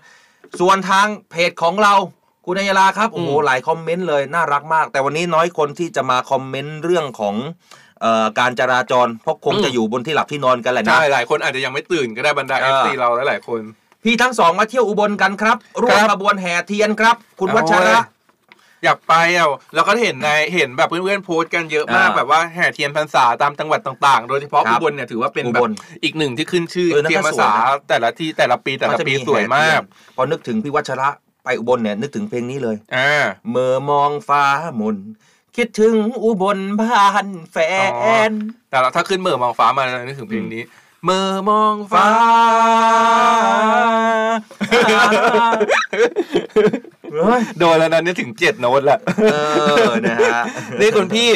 ส่วนทางเพจของเราคุณอัยยาลาครับโอ้โหอืมหลายคอมเมนต์เลยน่ารักมาก แต่วันนี้น้อยคนที่จะมาคอมเมนต์เรื่องของเอ่อ การจราจรเพราะคงจะอยู่บนที่หลับที่นอนกันแหละนะใช่หลายคนอาจจะยังไม่ตื่นก็ได้บรรดาเออ FC เราหลายๆคนพี่ทั้งสองมาเที่ยวอุบลกันครับร่วมครับขบวนแห่เทียนครับ คุณเอาวัชระเว้ยอยากไปอะแล้วก็เห็นในเห็นแบบเพื่อนๆโพสต์กันเยอะมากอ่าแบบว่าแห่เทียนพรรษาตามจังหวัดต่างๆ โดยเฉพาะครัอุบบลเนี่ยถือว่าเป็นอุแบบลอีกหนึ่งที่ขึ้นชื่อเออนั่นก็เทียนพรรษาสวยนะแต่ละที่แต่ละปีแต่ละเขาจะสวยมากแห่เทียนพอนึกถึงพี่วัชระไปอุบลเนี่ยนึกถึงเพลงนี้เลยอ่าเมื่อมองฟ้ามน คิดถึงอุบลบ้านแฟอ๋อนแต่เราถ้าขึ้นเมื่อมองฟ้ามาเรานึกถึงเพลงนี้ เมื่อมองฟ้าเฮ้ย โดนแล้วนะนี่ถึงเจ็ดโน้ตแหละเออนะฮะนี่คุณพี่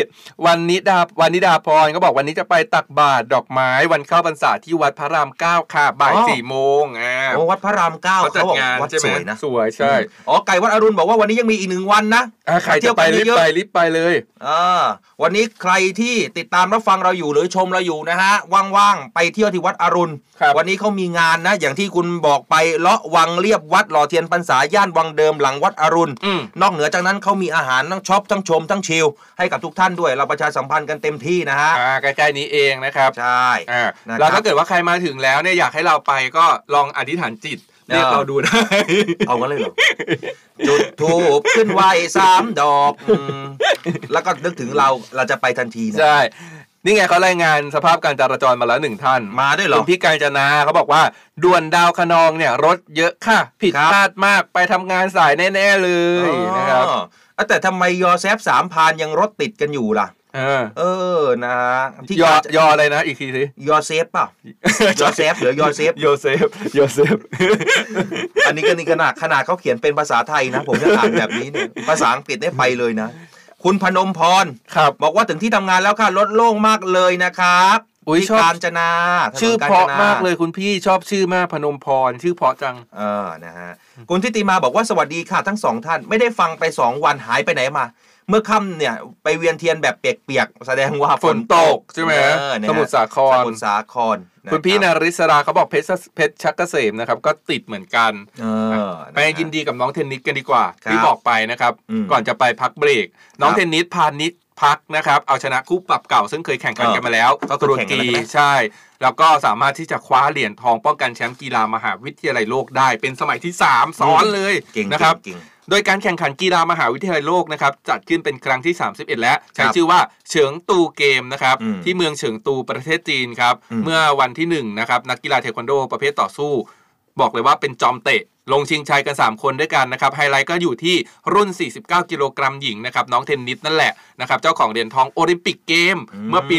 วันนิดาวันนิดาพรก็บอกวันนี้จะไปตักบาตรดอกไม้วันเข้าพรรษาที่วัดพระรามเก้าค่ะบ่ายอ๋อสี่โมงอ่าโอ้วัดพระรามเก้าเขาจัดบอกงานวัดใช่ไหสมวยนะสวยใช่อ๋อไก่วัดอรุณบอกว่าวันนี้ยังมีอีกหนึ่งวันนะอะใครจะไปรีบไปรีบไปเลยอ่าวันนี้ใครที่ติดตามรับฟังเราอยู่หรือชมเราอยู่นะฮะว่างๆไปเที่ยวที่วัดอรุณครับวันนี้เขามีงานนะ อย่างที่คุณบอกไปเลาะวังเรียบวัดหล่อเทียนพรรษาย่านวังเดิมหลังวัดอรุณอืมนอกเหนือจากนั้นเขามีอาหารทั้งช็อปทั้งชมทั้งชิลให้กับทุกท่านด้วยเราประชาสัมพันธ์กันเต็มที่นะฮะอ่าใกล้ๆนี้เองนะครับใช่อ่านะครับแล้วถ้าเกิดว่าใครมาถึงแล้วเนี่ยอยากให้เราไปก็ลองอธิษฐานจิตเรียกเออเราดูได้เอางั้นเลยเหรอจุดทูบขึ้นไหวสามดอกอืมแล้วก็นึกถึงเราเราจะไปทันทีนะใช่ นี่ไงเขารายงานสภาพการจราจรมาแล้วหนึ่งท่านมาด้วยเหรอคุณพี่กาญจนาเขาบอกว่าด่วนดาวคะนองเนี่ยรถเยอะค่ะ ผิดครับพลาดมากไปทำงานสายแน่ๆเลยนะครับอ๋อแต่ทำไมยอแซฟสามพานยังรถติดกันอยู่ล่ะเออ เออนะที่ยอการยออะไรนะอีกทีสิยอเซฟเปล่ายอเซฟหรือยอเซฟโยเซฟโยเซฟ อันนี้ก็นี่ขนาดขนาดเขาเขียนเป็นภาษาไทยนะ ผมจะอ่านแบบนี้เนี่ยภาษาอังกฤษได้ไปเลยนะ คุณพนมพรครับ บอกว่าถึงที่ทำงานแล้วค่ะรถโล่งมากเลยนะครับอุ๊ยที่ชอบกาญจนาถนนชื่อกญเพราะจนมากเลยคุณพี่ชอบชื่อมากพนมพรชื่อเพราะจังเออนะฮะคุณทิติมาบอกว่าสวัสดีค่ะทั้งสองท่านไม่ได้ฟังไปสองวันหายไปไหนมา เมื่อค่ำเนี่ยไปเวียนเทียนแบบเปียกๆแสดงว่าฝนตกใช่ไหมเออเนี่ยสมุทรสาครสมุทรสาครนะคุณพี่รับนาริศราเขาบอกเพชรเพชรชักเกษมนะครับ ก็ติดเหมือนกันเออไปยินดีกับน้องเทนนิสกันดีกว่าครับที่บอกไปนะครับอืมก่อนจะไปพักเบรก น้องครับเทนนิสพานิชพักนะครับ เอาชนะคู่ปรับเก่าซึ่งเคยแข่งขันเออกันมาแล้วก็คือตุรแข่งกันกีแล้วใช่ไหมใช่ แล้วก็สามารถที่จะคว้าเหรียญทองป้องกันแชมป์กีฬามหาวิทยาลัยโลกได้เป็นสมัยที่ 3 ซ้อนเลยเก่งนะครับเก่ง โดยการแข่งขันกีฬามหาวิทยาลัยโลกนะครับจัดขึ้นเป็นครั้งที่ 31 แล้ว ใช่ครับชื่อว่าเฉิงตูเกมนะครับอืมที่เมืองเฉิงตูประเทศจีนครับอืมเมื่อวันที่1นะครับนักกีฬาเทควันโดประเภทต่อสู้ บอกเลยว่าเป็นจอมเตะ ลงชิงชัยกัน 3 คนด้วยกันนะครับไฮไลท์ก็อยู่ที่รุ่น 49 กิโลกรัมหญิงนะครับน้องเทนนิสนั่นแหละนะครับเจ้าของเหรียญทองโอลิมปิกเกมอืมเมื่อปี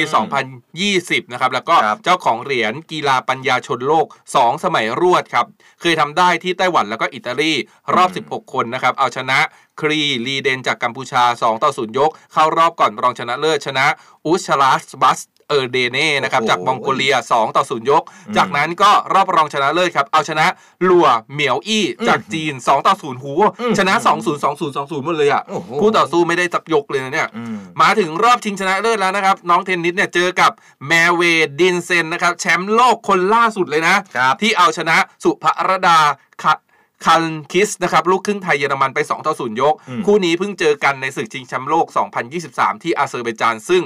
2020 นะครับแล้วก็ครับเจ้าของเหรียญกีฬาปัญญาชนโลก 2 สมัยรวดครับเคยทำได้ที่ไต้หวันแล้วก็อิตาลีรอบ 16 คนนะครับเอาชนะครีลีเดนจากกัมพูชา 2 ต่อ 0 ยก เข้ารอบก่อนรองชนะเลิศชนะอุชลัสบัส เออร์เดเน่นะครับโอ้โหจากมองโกเลีย 2 ต่อ 0 ยกอืมจากนั้นก็รอบรองชนะเลิศครับ เอาชนะลัวเหมียวอี้จากจีน 2 ต่อ 0 หูอืมชนะ 2 0 2 0 2 0 หมดเลยอะโอ้โหคู่ต่อสู้ไม่ได้สักยกเลยนะเนี่ยอืมมาถึงรอบชิงชนะเลิศแล้วนะครับ น้องเทนนิสเนี่ยเจอกับเมแวดินเซลนะครับ แชมป์โลกคนล่าสุดเลยนะครับที่เอาชนะสุภรดา คาคันคิสนะครับลูกครึ่งไทยเยอรมันไป2ต่อ0ยกอืมคู่นี้เพิ่งเจอกันในศึกชิงแชมป์โลก 2023 ที่อาเซอร์ไบจาน ซึ่ง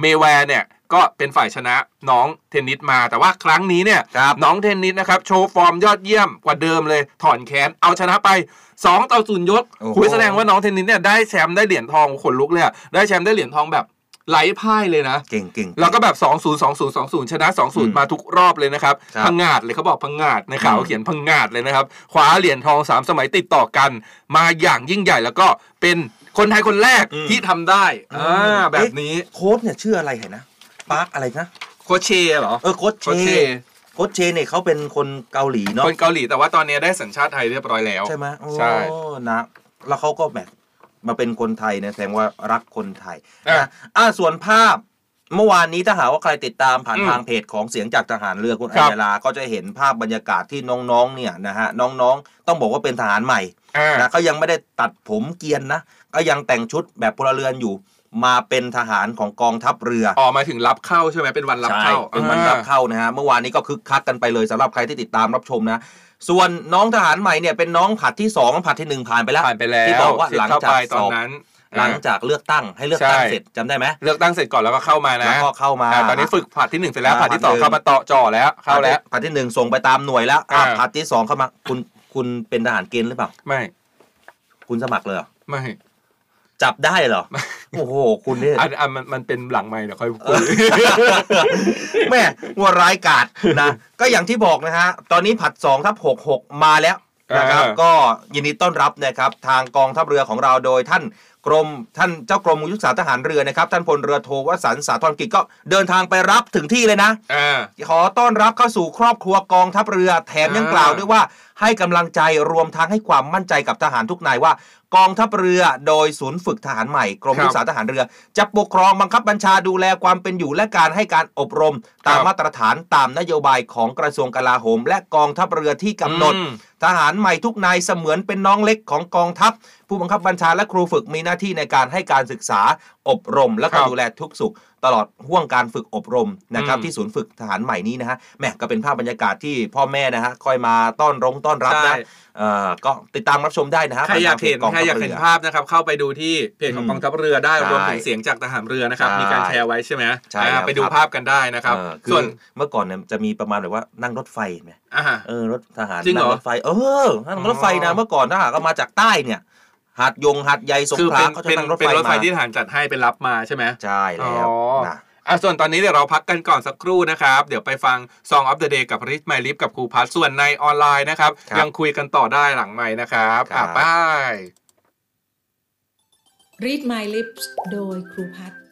เมแวร์เนี่ยก็เป็นฝ่ายชนะน้องเทนนิสมา แต่ว่าครั้งนี้เนี่ยครับน้องเทนนิสนะครับโชว์ฟอร์มยอดเยี่ยมกว่าเดิมเลย ถอนแขนเอาชนะไป 2 ต่อ0ยกโอ้โหคุยแสดงว่าน้องเทนนิสเนี่ยได้แชมป์ได้เหรียญทองขนลุกเลยอะได้แชมป์ได้เหรียญทองแบบ ไร้พ่ายเลยนะ เก่งเก่งแล้วก็แบบ 2 0 2 0 2 0 ชนะอืม2 0 มาทุกรอบเลยนะครับครับ พังงาดเลยเขาบอกพังงาดในข่าวอืมเขียนพังงาดเลยนะครับคว้าเหรียญทอง 3 สมัยติดต่อกัน มาอย่างยิ่งใหญ่แล้วก็เป็นคนไทยคนแรกอืมที่ทำได้อ่าแบบนี้โค้ชเนี่ยชื่ออะไรเห็นนะปาร์คอะไรนะโค้ชเชเหรอเออโค้ชเชโคชเชโค้ชเชเนี่ยเขาเป็นคนเกาหลีเนาะคนเกาหลีแต่ว่าตอนนี้ได้สัญชาติไทยเรียบร้อยแล้ว ใช่ไหมโอ้ใช่นะแล้วเขาก็แบบ มาเป็นคนไทยเนี่ยแสดงว่ารักคนไทยอะนะอ่าส่วนภาพเมื่อวานนี้ถ้าหากว่าใครติดตามผ่านอืมทางเพจของเสียงจากทหารเรือคุณคอัรัยบยาลา ก็จะเห็นภาพบรรยากาศที่น้องๆ เนี่ยนะฮะน้องๆ ต้องบอกว่าเป็นทหารใหม่อ่านะเขายังไม่ได้ตัดผมเกรียนนะ ก็ยังแต่งชุดแบบพลเรือนอยู่ มาเป็นทหารของกองทัพเรือออกมาถึงรับเข้าใช่ไหมเป็นวันรับใช่เข้าเป็นวันรับเข้านะฮะเมื่อวานนี้ก็คึกคักกันไปเลยสำหรับใครที่ติดตามรับชมนะ ส่วนน้องทหารใหม่เนี่ยเป็นน้องผัดที่สองผัดที่หนึ่งผ่านไปแล้วผ่านไปแล้วที่บอกว่าหลังเข้าจากไปสตอนอบนั้นหลังจากเลือกตั้งให้เลือกตั้งใช่เสร็จจำได้ไหมเลือกตั้งเสร็จก่อนแล้วก็เข้ามานะแล้วก็เข้ามาอ่ตอนนี้ฝึกผลัดที่หนึ่งเสร็จแล้วอ่าผลัดที่สองผลัดหนึ่งเข้ามาต่อจ่อแล้วเข้าแล้วพาร์ทที่หนึ่งส่งไปตามหน่วยแล้วอะอ่าพาร์ทที่สองเข้ามาคุณคุณเป็นทหารเกณฑ์หรือเปล่าไม่ คุณสมัครเลยเหรอไม่ จับได้เหรอ โอ้โห คุณนี่อันอันมันมันเป็นหลังไม่เดี๋ยวค่อยคุยแม่งัวร้ายกาดนะ ก็อย่างที่บอกนะฮะ ตอนนี้ผัด2ทับ66มาแล้วนะครับอ่าก็ยินดีต้อนรับนะครับ ทางกองทัพเรือของเราโดยท่าน กรมท่านเจ้ากรมยุทธศาสตร์ทหารเรือนะครับ ท่านพลเรือโทวสันต์สาธรกิจก็เดินทางไปรับถึงที่เลยนะอ่าขอต้อนรับเข้าสู่ครอบครัวกองทัพเรือแถมยังอ่ากล่าวด้วยว่าให้กำลังใจรวมทั้งให้ความมั่นใจกับทหารทุกนายว่ากองทัพเรือโดยศูนย์ฝึกทหารใหม่กรมครับยุทธศาสตร์ทหารเรือ จะปกครองบังคับบัญชาดูแลความเป็นอยู่และการให้การอบรม ตามครับมาตรฐานตามนโยบายของกระทรวงกลาโหม และกองทัพเรือที่กำหนดอืมทหารใหม่ทุกนายเสมือนเป็นน้องเล็กของกองทัพ ผู้บังคับบัญชาและครูฝึกมีหน้าที่ในการให้การศึกษาอบรม และก็ครับดูแลทุกสุข ตลอดห่วงการฝึกอบรมนะครับอืมที่ศูนย์ฝึกทหารใหม่นี้นะฮะแหม่ก็เป็นภาพบรรยากาศที่พ่อแม่นะฮะคอยมาต้อนรงต้อนรับใช่นะเอ่อก็ติดตามรับชมได้นะฮะใครอยากเห็นผ่ทงพจใครอยากเห็นงทัพภาพนะครับเข้าไปดูที่เพจของอืมกองทัพเรือได้ใช่รวมถึงเสียงจากทหารเรือนะครับใช่มีการแชร์ไว้ใช่ไหมใช่อ่าแล้วไปดูครับภาพกันได้นะครับเออคือส่วนเมื่อก่อนเนี่ยจะมีประมาณแบบว่านั่งรถไฟไหมอ่าเออรถทหารจริงเหรอนั่รถไฟเออนั่งรถไฟนะเมื่อก่อนถ้าหากก็มาจากใต้เนี่ย หาดยงหาดใหญ่สงคือขลาเป็นเขาจะเป็นนั่งรถเป็นไฟรถไฟมาที่ทหารจัดให้เป็นรับมาใช่ไหมใช่แล้วอ๋อนะอะส่วนตอนนี้เดี๋ยวเราพักกันก่อนสักครู่นะครับ เดี๋ยวไปฟัง Song of the Day กับริทไมลิฟกับครูพัทส่วนในออนไลน์นะครับครับยังคุยกันต่อได้หลังใหม่นะครับครัอะบป้าย Read My Lips โดยครูพัฒน์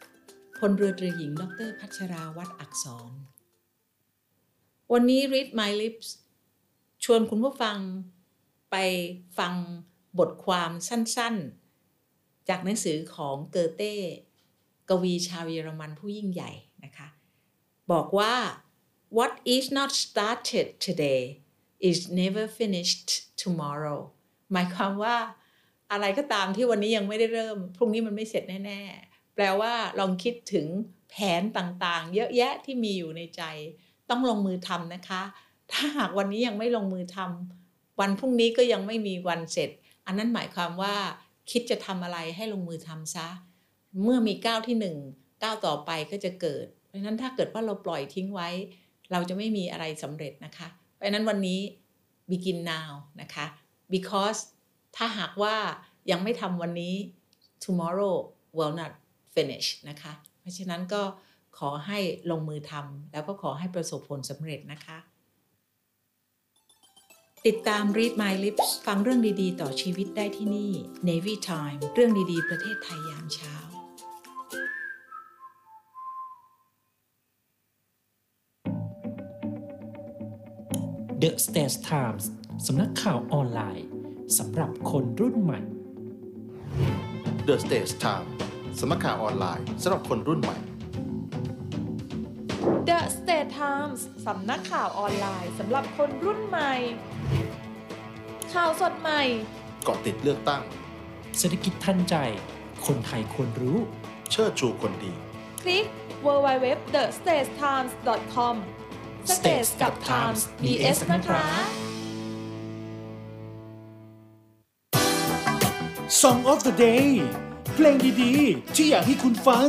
พลเรือตรีหญิง ดรพัชราวัฒน์อักษร วันนี้ Read My Lips ชวนคุณผู้ฟังไปฟัง บทความสั้นๆ จากหนังสือของเกอเต้กวีชาวเยอรมันผู้ยิ่งใหญ่นะคะบอกว่า what is not started today is never finished tomorrow หมายความว่าอะไรก็ตามที่วันนี้ยังไม่ได้เริ่ม พรุ่งนี้มันไม่เสร็จแน่ ๆ แปลว่าลองคิดถึงแผนต่างๆ เยอะแยะที่มีอยู่ในใจ ต้องลงมือทำนะคะ ถ้าหากวันนี้ยังไม่ลงมือทำวันพรุ่งนี้ก็ยังไม่มีวันเสร็จ อันนั้นหมายความว่าคิดจะทำอะไรให้ลงมือทำซะ เมื่อมีก้าวที่หนึ่งก้าวต่อไปก็จะเกิด เพราะฉะนั้นถ้าเกิดว่าเราปล่อยทิ้งไว้ เราจะไม่มีอะไรสำเร็จนะคะ เพราะฉะนั้นวันนี้ begin now นะคะ because ถ้าหากว่ายังไม่ทำวันนี้ tomorrow will not finish นะคะ เพราะฉะนั้นก็ขอให้ลงมือทำแล้วก็ขอให้ประสบผลสำเร็จนะคะ ติดตาม Read My Lips ฟังเรื่องดีๆ ต่อชีวิตได้ที่นี่ Navy Time เรื่องดีๆ ประเทศไทยยามเช้า The States Times สำนักข่าวออนไลน์สำหรับคนรุ่นใหม่ The Stage Time สำนักข่าวออนไลน์สำหรับคนรุ่นใหม่ The State Times สำนักข่าวออนไลน์สำหรับคนรุ่นใหม่ ข่าวสดใหม่ เกาะติดเลือกตั้ง เศรษฐกิจทันใจ คนไทยควรรู้ เชิดชูคนดี คลิก www.thestagetimes.com States กับ Times BS นะคะ Song of the Day เพลงดีๆ ที่อยากให้คุณฟัง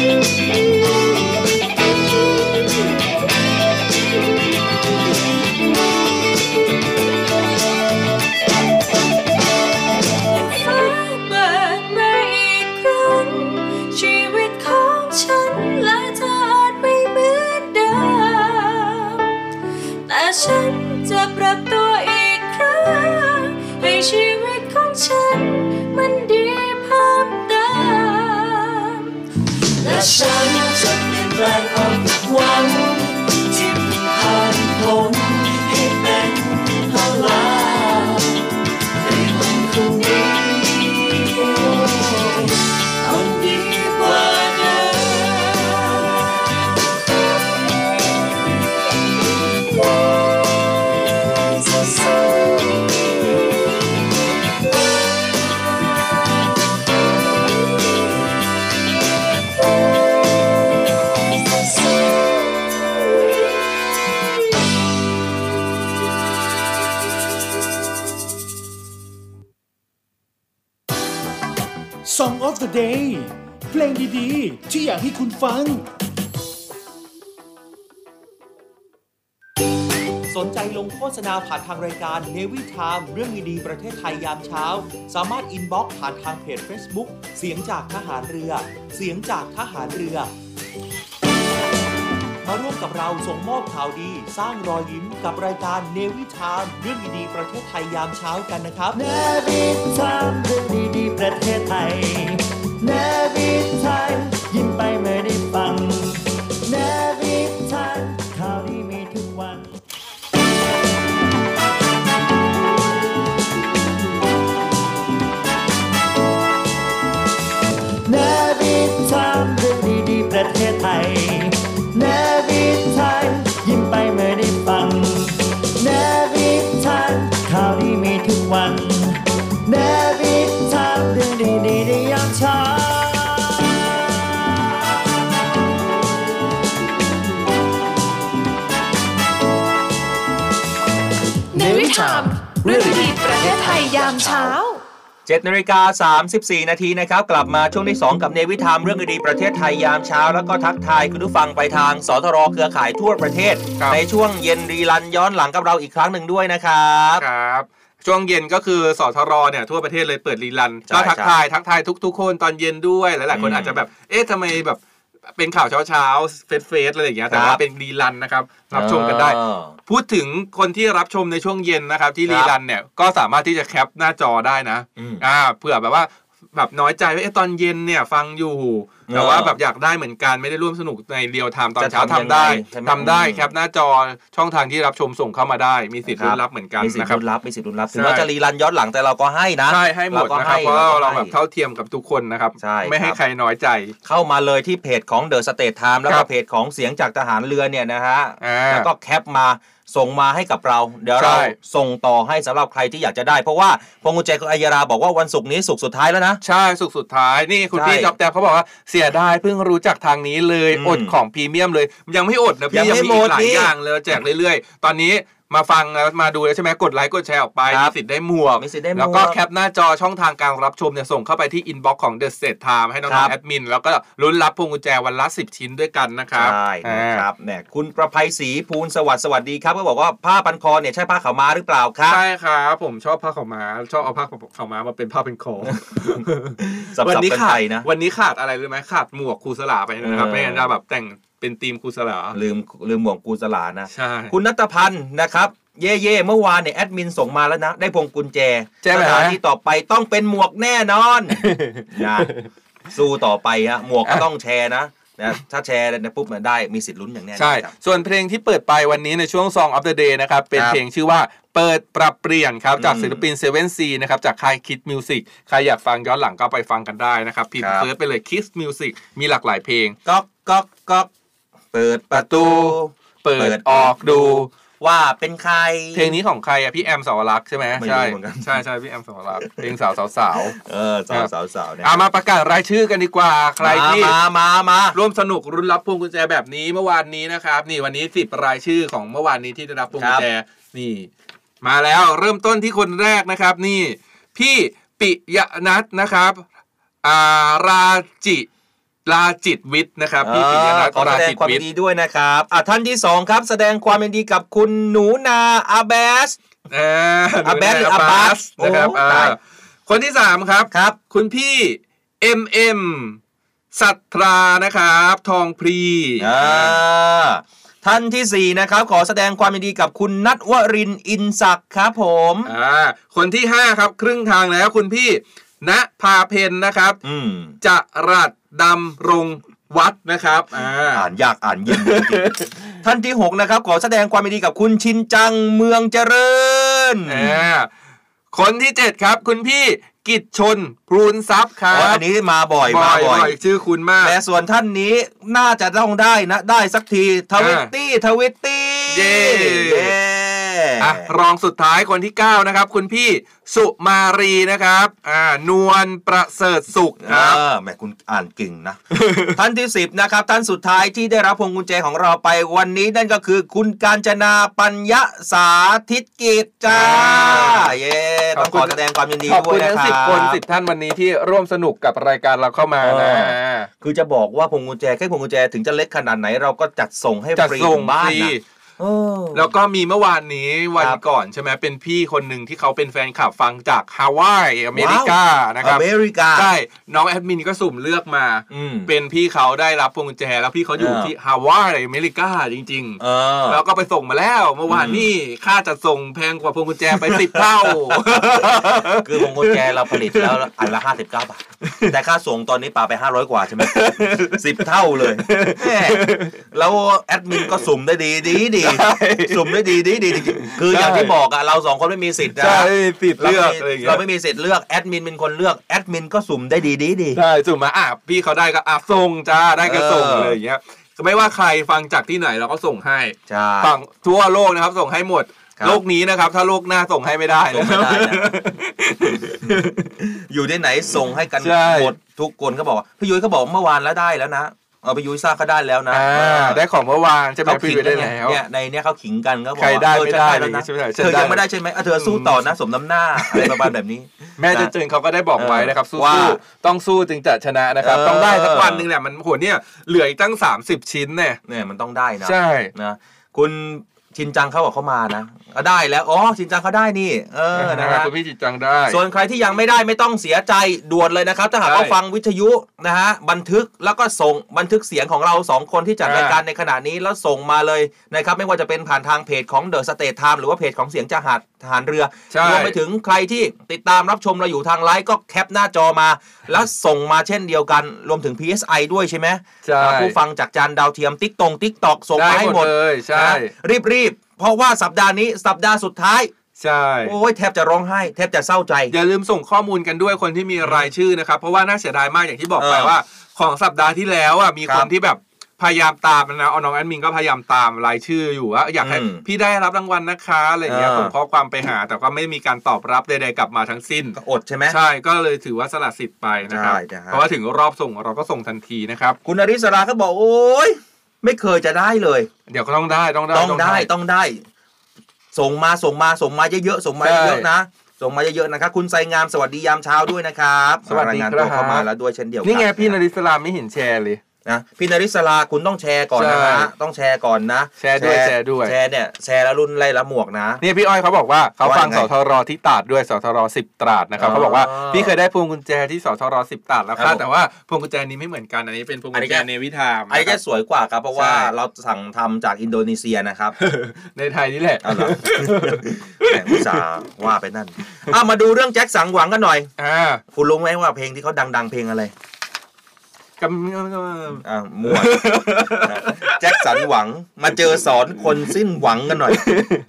ฟ้ ค Day เพลงดีๆ ที่อยากให้คุณฟัง สนใจลงโฆษณาผ่านทางรายการ NAVY TIME เรื่องดีๆประเทศไทยยามเช้า สามารถ inbox ผ่านทางเพจ Facebook เสียงจากทหารเรือ เสียงจากทหารเรือ มาร่วมกับเราส่งมอบข่าวดี สร้างรอยยิ้มกับรายการ NAVY TIME เรื่องดีๆประเทศไทยยามเช้ากันนะครับเนวิทามเรื่องดีๆประเทศไทยเนวิทามยิ้มไปเมื่อได้ฟัง ยยามเช้า7นาฬิกา34 นาทีนะครับ กลับมาช่วงที่ 2 กับเนวิทามเรื่องดีๆประเทศไทยยามเช้า แล้วก็ทักทายคุณผู้ฟังไปทางสทรเครือข่ายทั่วประเทศครับในช่วงเย็นรีลันย้อนหลังกับเราอีกครั้งหนึ่งด้วยนะครับครับช่วงเย็นก็คือสทรเนี่ยทั่วประเทศเลยเปิดรีลันใช่ก็ทักทายทักทายทุกๆคนตอนเย็นด้วยหลายๆคนอืมอาจจะแบบเอ๊ะทำไมแบบ เป็นข่าวเช้าๆเฟสเฟสอะไรอย่างเงี้ยแต่ครัว่าบเป็นรีลันนะครับรับชมกันได้เออพูดถึงคนที่รับชมในช่วงเย็นนะครับที่ครับ rerun เนี่ยก็สามารถที่จะ cap หน้าจอได้นะอืมอ่าเผื่อแบบว่าแบบน้อยใจว่าเอ๊ะตอนเย็นเนี่ยฟังอยู่ แต่ว่าแบบอยากได้เหมือนกันไม่ได้ร่วมสนุกใน real time ตอนเช้าจะทำทำยังไงได้ใช่ไหมทำได้อืม cap หน้าจอช่องทางที่รับชมส่งเข้ามาได้ มีสิทธิ์ครับรุ่นรับเหมือนกันมีสิทธิ์นะครับลุ้นรับมีสิทธิ์ลุ้นรับถึงใช่ว่าจะ rerun ย้อนหลังแต่เราก็ให้นะใช่ให้หมดก็นะครับให้เพราะว่าก็เราให้แบบเท่าเทียมกับทุกคนนะครับใช่ไม่ให้ครับใครน้อยใจ เข้ามาเลยที่เพจของ The State Time แล้วคก็รับเพจของเสียงจากทหารเรือเนี่ยนะฮะอ่าแล้วก็ cap มา ส่งมาให้กับเรา เดี๋ยวเราใช่ ส่งต่อให้สำหรับใครที่อยากจะได้ เพราะว่าพวงกุญแจของอัยยาราบอกว่าวันศุกร์นี้ศุกร์สุดท้ายแล้วนะ ใช่ศุกร์สุดท้ายนี่คุณใช่พี่จอบแตบเขาบอกว่าเสียสียดายเพิ่งรู้จักทางนี้เลยอืมอดของพรีเมียมเลย ยังไม่อดนะยัพี่งยังไม่มีหมอีดกหลายนี่อย่างเลยแจกเรื่อยๆ ตอนนี้ มาฟังแล้วมาดูแล้วใช่ไหมกดไลค์กดแชร์ออกไปครัมีบสิทธิ์ได้หมวกมีสิทธิ์ได้หมวก แล้วก็ cap หน้าจอช่องทางการรับชมเนี่ยส่งเข้าไปที่ inbox ของ The State Time ให้น้องๆครับๆแอดมิน แล้วก็ลุ้นรับพวงกุญแจวันละ 10 ชิ้นด้วยกันนะครับใช่อ่านะครับเนี่ยคุณประภัยศรีภูลสวัสดิ์สวัสดีครับก็บอกว่าผ้าพันคอเนี่ยใช่ผ้าขาวม้าหรือเปล่าครับใช่ครับผมชอบผ้าขาวม้าชอบเอาผ้าขาวม้ามาเป็นผ้าเป็นคอสับๆวันี้กันขาไปดนะวันนี้ขาดอะไรรู้ไหมขาดหมวกครูสลาไปนะครับเออไม่งั้นจะแบบแต่ง เป็นทีมครูสลาลืมลืมหมวกกูสลานะ ใช่ คุณนัตพันธ์นะครับ เย่เย่ๆเมื่อวานเนี่ยแอดมินส่งมาแล้วนะ ได้พวงกุญแจใช่ไหมสถานที่ต่อไปต้องเป็นหมวกแน่นอนนะสู้ต่อไปฮะหมวกก็ต้องแชร์นะนะถ้าแชร์เนี่ยปุ๊บมันได้มีสิทธิ์ลุ้นอย่างแน่นอนใช่ ครับ ส่วนเพลงที่เปิดไปวันนี้ในช่วง Song of the Day นะครับ เป็นครับเพลงชื่อว่าเปิดปรับเปลี่ยนครับ จากอืมศิลปิน 7 C นะครับ จากค่าย Kids Music ใครอยากฟังย้อนหลังก็ไปฟังกันได้นะครับพิมครัพ์บเซิร์ชไปเลย Kids Music มีหลากหลายเพลง ก๊อกก๊อกก๊อก เปิดประตู เปิเปิดดออกดู ว่าเป็นใคร เพลงนี้ของใครอะพี่แอมสาวรักษ์ใช่ไหมไม่รู้ใช่เหมือนกัน ใช่ใช่พี่แอมสาวรักษ์เพลงสาวสาวสาวเออสาวสาวสาวเนี่ยเอามาประกาศรายชื่อกันดีกว่าใครที่ มามามา ร่วมสนุกรุนรับพวงกุญแจแบบนี้เมื่อวานนี้นะครับนี่วันนี้สิบรายชื่อของเมื่อวานนี้ที่ได้รับพวงกุญแจนี่ มาแล้วเริ่มต้นที่คนแรกนะครับ นี่ พี่ปิยนัทนะครับ อ่าราจิ ราจิตวิทย์นะครับพี่ปิยนัทขอแสราดงจิตความวิยิทนย์ดีด้วยนะครับอะท่านที่สองครับ แสดงความยินดีกับคุณหนูนาอาเบสอ่าอาแบสหรืออาบาสนะครับโอ้อ่าตายคนที่สามครับครับ คุณพี่ MM สัทรานะครับ ทองพรีอ่าท่านที่สี่นะครับ ขอแสดงความยินดีกับคุณนัทวรินทร์อินศักดิ์ครับผมอ่าคนที่ห้าครับ ครึ่งทางแล้วคุณพี่ณภาเพนนะครับอืมจรัด ดำรงวัดนะครับอ่าอ่านยากอ่านเย็นจริงๆท่านที่หกนะครับ ขอแสดงความยินดีกับคุณชินจังเมืองเจริญอ่าคนที่เจ็ดครับ คุณพี่กิจชนพรูนทรัพย์ครัอ๋บออันนี้มาบ่อยบ่มาอยบ่อยบ่อยชื่อคุณมาก และส่วนท่านนี้น่าจะต้องได้นะ ได้สักทีทวิตตี้ทวิตตี้เย้ เย้ อะรองสุดท้ายคนที่ 9 นะครับ คุณพี่สุมารีนะครับอ่านวลประเสริฐสุขคอ่ารับแหมคุณอ่านเก่งนะ ท่านที่ 10 นะครับ ท่านสุดท้ายที่ได้รับพวงกุญแจของเราไปวันนี้นั่นก็คือ คุณการจนาปัญญาสาธิตกิจจ้า เย้ต้องขอแสดงความยินดีขอบด้วคุยณนะทั้งครัสิบบคนสิบท่านวันนี้ที่ร่วมสนุกกับรายการเราเข้ามานะเออคือจะบอกว่าพวงกุญแจแค่พวงกุญแจถึงจะเล็กขนาดไหนเราก็จัดส่งให้จัดฟรีส่งถึบ้าฟนรีนะเออ แล้วก็มีเมื่อวานนี้วันครับก่อนใช่ไหมเป็นพี่คนหนึ่งที่เขาเป็นแฟนคลับฟังจากฮาวายอเมริกานะครับอเมริกาใช่น้องแอดมินก็สุ่มเลือกมาอืมเป็นพี่เขาได้รับพวงกุญแจแล้วพี่เขาอยู่เออที่ฮาวายอเมริกาจริงเออๆแล้วก็ไปส่งมาแล้วเมื่อวานอืมนี่ค่าจัดส่งแพงกว่าพวงกุญแจไปสิบเท่า คือพวงกุญแจเราผลิตแล้วอันละ59บาทแต่ค่าส่งตอนนี้ปาไป500กว่าใช่ไหมสิบเท่าเลยแหม่แล้วแอดมินก็สุ่มได้ดีดีดีสุ่มได้ดีดีดีจริงๆคืออย่างที่บอกอะเราสองคนไม่มีสิทธิ์นะใช่ติดเราเลือกไม่อะไรอย่างมีเงี้เรายไม่มีสิทธิ์เลือกแอดมินเป็นคนเลือกแอดมินก็สุ่มได้ดีดีดีใช่สุ่มมาอะพี่เขาได้ก็อะส่งจ้าได้ก็ส่งเออเลยอย่างเงี้ยไม่ว่าใครฟังจากที่ไหนเราก็ส่งให้ใช่ฝั่งทั่วโลกนะครับ ส่งให้หมดครับโลกนี้นะครับ ถ้าโลกหน้าส่งให้ไม่ได้ส่งไม่ได้นะอยู่ที่ไหนส่งให้กันใช่หมดทุกคนก็บอกว่าพี่ยุ้ยเขาบอกเมื่อวานแล้วได้แล้วนะ เออพี่ยุ้ยทราบเขาได้แล้วนะอ่าเออได้ของเมื่อวานใช่ไหมเขาพี่ขิงไปกัได้นไงแล้วเนี่ยในเนี้ยเขาขิงกันก็บอกใครว่าได้เออไม่ฉันได้แล้วนะใช่ไหมฉัเธนอได้ยังไม่ได้ใช่ไหมเออเธอสู้ต่อนะสมน้ำหน้าอะไรประมาณแบบนี้ แม่เจเจนเขาก็ได้บอกไว้นะครับสู้ว่าๆต้องสู้จึงจะชนะนะครับเออต้องได้สักวันหนึ่งแหละมันโหเนี่ยเหลืออีกตั้ง 30 ชิ้นเนี่ยเนี่ยมันต้องได้นะใช่นะคุณชินจังเขาบอกเขามานะ ก็ได้แล้ว อ๋อชินจังเขาได้นี่ เออนะฮะครับคุณพี่จิตจังได้ ส่วนใครที่ยังไม่ได้ไม่ต้องเสียใจด่วนเลยนะครับ ถ้าหากว่าใช่ฟังวิทยุนะฮะบันทึกแล้วก็ส่งบันทึกเสียงของเราสองคนที่จัดอ่ารายการในขณะนี้แล้วส่งมาเลยนะครับ ไม่ว่าจะเป็นผ่านทางเพจของ The State Time หรือว่าเพจของเสียงจากทหารเรือใช่รวมไปถึงใครที่ติดตามรับชมเราอยู่ทางไลฟ์ก็ cap หน้าจอมา แล้วส่งมาเช่นเดียวกันรวมถึง PSI ด้วยใช่ไหมใช่ผู้ฟังจากจานดาวเทียม TikTok ส่งมาได้มาให้หมดหมดเลยใช่รีบรีบๆ เพราะว่าสัปดาห์นี้สัปดาห์สุดท้ายใช่โอ้ยแทบจะร้องไห้แทบจะเศร้าใจ อย่าลืมส่งข้อมูลกันด้วยคนที่มีรายชื่อนะครับ เพราะว่าน่าเสียดายมากอย่างที่บอกไปเออว่า ของสัปดาห์ที่แล้วอะมีคนครับที่แบบพยายามตามนะเอาน้องแอดมินก็พยายามตามรายชื่ออยู่ว่าอยากให้อืมพี่ได้รับรางวัลนะคะอะไรอย่างเงี้ยอ่าผมข้อความไปหา แต่ก็ไม่มีการตอบรับใดๆกลับมาทั้งสิ้นก็อดใช่ไหมใช่ก็เลยถือว่าสละสิทธิ์ไปนะครับใช่นะฮะเพราะว่าถึงรอบส่งเราก็ส่งทันทีนะครับ คุณอริสราเขาบอกโอ้ย ไม่เคยจะได้เลย เดี๋ยวก็ต้องได้ต้องได้ต้องได้ต้องได้ ส่งมาส่งมาส่งมาเยอะๆส่งมาเยอะๆนะส่งมาเยอะๆนะครับคุณไซงามสวัสดียามเช้าด้วยนะครับสวัสดีรายงานครัตัวบเข้ามาแล้วด้วยเช่นเดียวกันี่ไงพี่นาริสลาไม่เห็นแชร์เลย นะพี่นริศราคุณต้องแชร์ก่อนนะใช่ฮะต้องแชร์ก่อนนะแชร์ด้วยแชร์ด้วยแชร์เนี่ยแชร์แล้วรุ่นไล่ละหมวกนะนี่พี่อ้อยเขาบอกว่าเขาฟังว่ายังไงสทรที่ตราดด้วยสทรสิบตราดนะครับอ๋อเขาบอกว่าพี่เคยได้พวงกุญแจที่สทรสิบตราดแล้วครัค่ะบแต่ว่าพวงกุญแจนี้ไม่เหมือนกันอันนี้เป็นพวงอันกุนี้ญแจจะเนวิทามไอ้จะสวยกว่าครับเพราะว่าใช่เราสั่งทำจากอินโดนีเซียนะครับ ในไทยนี่แหละเอาเหรอแหมอุตส่าห์ว่าไปนั่นอะมาดูเรื่องแจ็คสังหวังกันหน่อยอ่าคุณรู้ไหมว่าเพลงที่เขาดัง ๆ เพลงอะไร กอะมั่วนะแจ็คสันหวังมาเจอสอนคนสิ้นหวังกันหน่อย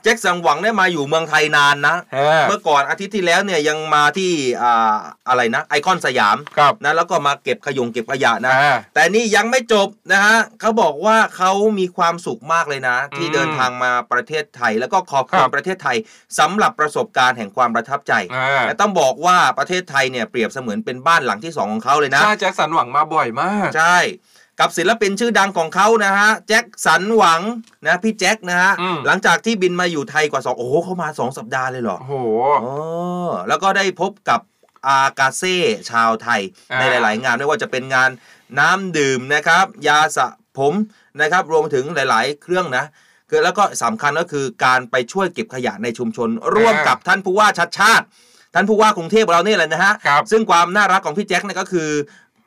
แจ็คสันหวังเนี่ยมาอยู่เมืองไทยนานนะำอ่าเมื่อก่อนอาทิตย์ที่แล้วเนี่ยยังมาที่อ่าอะไรนะ ไอคอนสยามครับนะแล้วก็มาเก็บขยงเก็บขยะนะอ่าแต่นี่ยังไม่จบนะฮะเขาบอกว่าเขามีความสุขมากเลยนะ ที่อืมเดินทางมาประเทศไทย แล้วก็ขอบคุคณรับประเทศไทยสำหรับประสบการณ์แห่งความประทับใจอ่าแต่ต้องบอกว่าประเทศไทยเนี่ยเปรียบเสมือนเป็นบ้านหลังที่สองของเขาเลยนะใช่แจ็คสันหวังมาบ่อยมากใช่ กับศิลปินชื่อดังของเขานะฮะ แจ็คสันหวังนะพี่แจ็คนะฮะ อืม หลังจากที่บินมาอยู่ไทยกว่าสองโอ้โหเขามาสองสัปดาห์เลยเหรอ โอ้โหโอ้แล้วก็ได้พบกับอากาเซ่ชาวไทยอ่า ในหลาย ๆ งานไม่ว่าจะเป็นงานน้ำดื่มนะครับ ยาสระผมนะครับรวมถึงหลาย ๆ เครื่องนะคือแล้วก็สำคัญก็คือการไปช่วยเก็บขยะในชุมชน ร่วมกับท่านผู้ว่าชัดชาติ ท่านผู้ว่ากรุงเทพเราเนี่ยแหละนะฮะ ครับ ซึ่งความน่ารักของพี่แจ็คเนี่ยก็คือ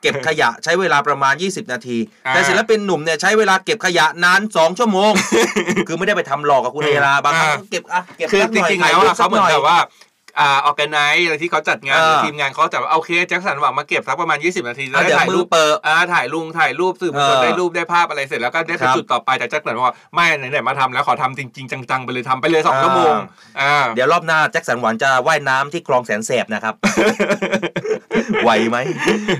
เก็บขยะใช้เวลาประมาณ 20 นาทีอ่าแต่ศิลปินหนุ่มเนี่ยใช้เวลาเก็บขยะนาน 2 ชั่วโมง คือไม่ได้ไปทำหลอกกับคุณเอราบางครั้งอ่าก็เก็บอะเก็บคือสักจหน่อยริงๆถ่ายแล้วรูปอะสัเขากเหมืหอนน่อยแบบว่าอ่าออแกไนซ์อะไรที่เขาจัดงานเออหรือทีมงานเขาจะโอเคแจ็คสันหวังมาเก็บสักประมาณ 20 นาทีจะอะได้เดี๋ยวถ่ายมืรูอปเปิดอ่าถ่ายลุงถ่ายรูปสื่อมวลชนเออได้รูปได้ภาพอะไรเสร็จแล้วก็ได้ไปครับจุดต่อไปแต่แจ็คสันบอกว่าไม่ไหนๆมาทำแล้วขอทำจริง ๆ จังๆ ไปเลยทำไปเลยสองชั่วโมงอ่าเดี๋ยวรอบหน้าแจ็คสันหวานจะว่ายน้ำที่คลองแสนแสบนะครับ ไหวไหม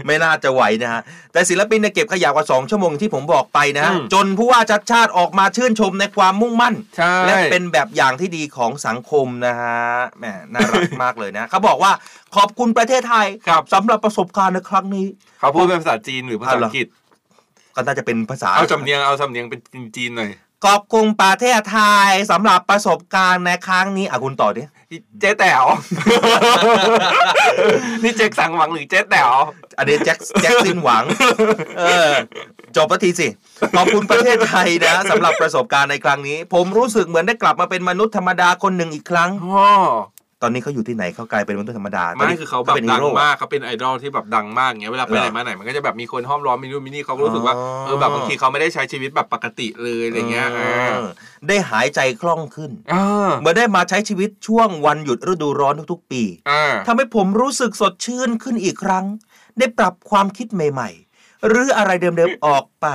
ไม่น่าจะไหวนะฮะ แต่ศิลปินเนี่ยเก็บขยะกว่า 2 ชั่วโมงที่ผมบอกไปนะฮะอืมจนผู้ว่าชัดชาติออกมาชื่นชมในความมุ่งมั่นใช่และเป็นแบบอย่างที่ดีของสังคมนะฮะแหมน่ารักมากเลยนะเขาบอกว่าขอบคุณประเทศไทยครับสำหรับประสบการณ์ในครั้งนี้เขาพูดเป็นภาษาจีนหรือภาษาอังกฤษก็น่าจะเป็นภาษาเอาสำเนียงเอาสำเนียงเป็นจีนๆหน่อยขอบคุณประเทศไทยสำหรับประสบการณ์ในครั้งนี้อะคุณต่อดิ เจ๊แต๋วนี่เจ๊กสังหวังหรือเจ๊แต๋วอันนี้แจ็คแจ็คสินหวัง เออ จบสักทีสิขอบคุณประเทศไทยนะสำหรับประสบการณ์ในครั้งนี้ ผมรู้สึกเหมือนได้กลับมาเป็นมนุษย์ธรรมดาคนหนึ่งอีกครั้งอ๋อ ตอนนี้เขาอยู่ที่ไหนเขากลายเป็นมนุษย์ธรรมดาตนไม่นี้คือเขาแบบเป็นดัฮีงโร่มากเขาเป็นไอดอลที่แบบดังมากอย่างเงี้ยเวลาไปเหรอไหนมาไหนมันก็จะแบบมีคนห้อมล้อมมีนู่นมีนี่เขาก็รู้สึกว่าอ๋อเออแบบบางทีเขาไม่ได้ใช้ชีวิตแบบปกติเลยอะไรเงี้ยเออ่าอได้หายใจคล่องขึ้นอ่าเมื่อได้มาใช้ชีวิตช่วงวันหยุดฤดูร้อนทุกๆ ปีอ่าทำให้ผมรู้สึกสดชื่นขึ้นอีกครั้ง ได้ปรับความคิดใหม่ ๆ หรืออะไรเดิมๆออกไป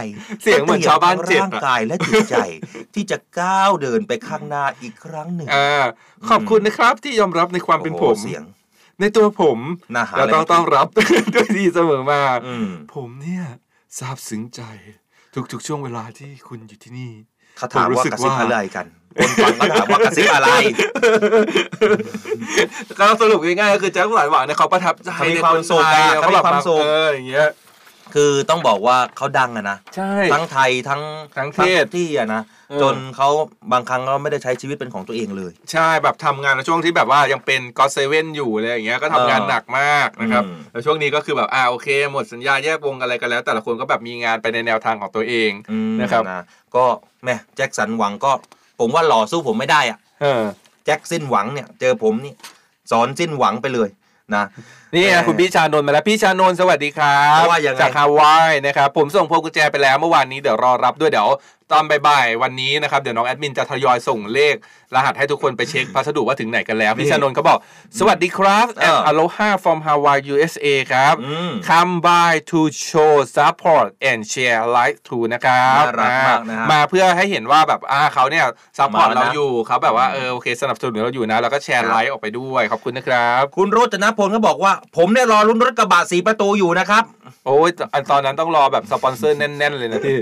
เสียงเหมือนชาวบ้านเจ็ดร่างอะกายและจิตใจ ที่จะก้าวเดินไปข้างหน้าอีกครั้งหนึ่งอ่าขอบคุณนะครับที่ยอมรับในความเป็นผมโอ้โหเสียงในตัวผมน่าหาเราต้องเลยต้องรับด้วยดีเสมอมาอืมผมเนี่ยซาบซึ้งใจ ทุกๆช่วงเวลาที่คุณอยู่ที่นี่เขาถามผมรู้ว่าสึกกระซิบว่าอะไรกันคนฟังก็ถามว่ากระซิบอะไร ก็สรุปง่ายๆก็คือแจ็คสันหวังเนี่ยเขาประทับใจเขามีในความคนสุขไทยอะเขามีความสุขเอออย่างเงี้ย คือต้องบอกว่าเขาดังอะนะ ใช่ ทั้งไทยทั้งทั้งเทศที่อะนะเออ จนเขาบางครั้งเขาไม่ได้ใช้ชีวิตเป็นของตัวเองเลย ใช่แบบทำงานในช่วงที่แบบว่ายังเป็นก็เซเว่นอยู่อะไรอย่างเงี้ยก็ทำงานเออหนักมากนะครับอืม แล้วช่วงนี้ก็คือแบบอ่าโอเค หมดสัญญาแยกวงอะไรกันแล้ว แต่ละคนก็แบบมีงานไปในแนวทางของตัวเอง อืมนะครับนะก็แม่แจ็คสันหวังก็ ผมว่าหล่อสู้ผมไม่ได้อะ เออ แจ็คสิ้นหวังเนี่ย เจอผมนี่สอนสิ้นหวังไปเลยนะ นี่ไงเออคุณพี่ชานนท์มาแล้วพี่ชานนท์สวัสดีครับว่ายังไงจากฮาวายนะครับผมส่งพวงกุญแจไปแล้วเมื่อวานนี้เดี๋ยวรอรับด้วยเดี๋ยว ตอนบ่ายๆวันนี้นะครับเดี๋ยวน้องแอดมินจะทยอยส่งเลข รหัสให้ทุกคนไปเช็คพัสดุว่าถึงไหนกันแล้ว พี่ชานนท์เขาบอก สวัสดีครับเออ and aloha from Hawaii USA ครับอืม come by to show support and share like to นะครับน่ารักมากนะฮะมาเพื่อให้เห็นว่าแบบอ่าเขาเนี่ย support มาแล้วนะเราอยู่เขาแบบว่าเออโอเคสนับสนุนเราอยู่นะ แล้วก็แชร์ครับไลค์ออกไปด้วยขอบคุณนะครับ คุณโรจนพลก็บอกว่า ผมเนี่ยรอลุ้นรถกระบะสีประตูอยู่นะครับ โอ้ยอันตอนนั้นต้องรอแบบสปอนเซอร์แน่น ๆ เลยนะพี่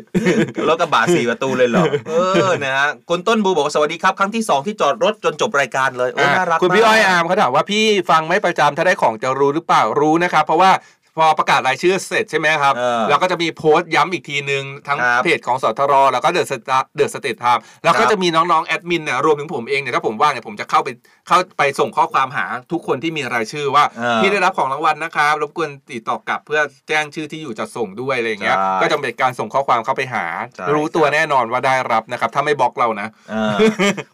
รถกระบะสี่ประตูเลยเหรอ เออ นะฮะคุณต้นบูบอกว่าสวัสดีครับ ครั้งที่ 2 ที่จอดรถจนจบรายการเลย โอ้อะน่ารักคุณพี่มกอ้อยอาร์มเขาถามว่าพี่ฟังไม่ประจำถ้าได้ของจะรู้หรือเปล่า รู้นะครับ เพราะว่า พอประกาศรายชื่อเสร็จใช่ไหมครับเออเราก็จะมีโพสต์ย้ำอีกทีนึง ทั้งครับเพจของสทรแล้วก็ The Sta- The State Time แล้วก็รับ จะมีน้องๆแอดมินเนี่ยรวมถึงผมเองเนี่ยถ้าผมว่างเนี่ยผมจะเข้าไปเข้าไปส่งข้อความหาทุกคนที่มีรายชื่อว่า เออ พี่ได้รับของรางวัลนะครับ รบกวนติดต่อกลับเพื่อแจ้งชื่อที่อยู่จะส่งด้วยอะไรอย่างเงี้ย ใช่ก็จะเป็นการส่งข้อความเข้าไปหา ใช่ รู้ตัวแน่นอนว่าได้รับนะครับ ถ้าไม่บล็อกเรานะ เออ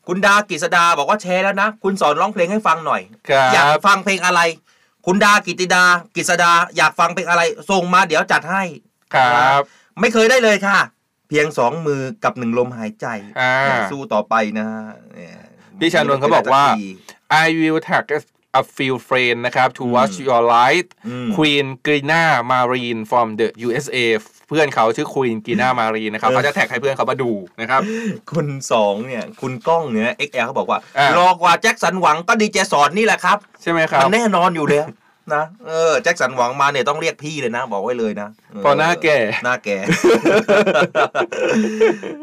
คุณดากิษดาบอกว่าแชร์แล้วนะ คุณสอนร้องเพลงให้ฟังหน่อย ครับอยากฟังเพลงอะไร คุณดากิติดา กิษดาอยากฟังเพลงอะไรส่งมาเดี๋ยวจัดให้ ครับ ไม่เคยได้เลยค่ะ เพียงสองมือกับหนึ่งลมหายใจอ่า สู้ต่อไปนะฮะเนี่ยพี่ชานนท์เขาบอกว่าไม่ได้สัที I will tag a few friend นะครับ to watch your light อืม Queen Gina Marine from the USA เพื่อนเขาชื่อ Queen Gina Marine นะครับเออเขาจะแท็กให้เพื่อนเขามาดูนะครับ คุณสองเนี่ยคุณก้องเนี่ย XL เขาบอกว่าอ่า รอกว่าแจ็คสันหวังก็ดีเจสอนนี่แหละครับ ใช่ไหมครับ มันแน่นอนอยู่แล้ว นะเออแจ็คสันหวังมาเนี่ยต้องเรียกพี่เลยนะ บอกไว้เลยนะพอหน้าแก่หน้าแก่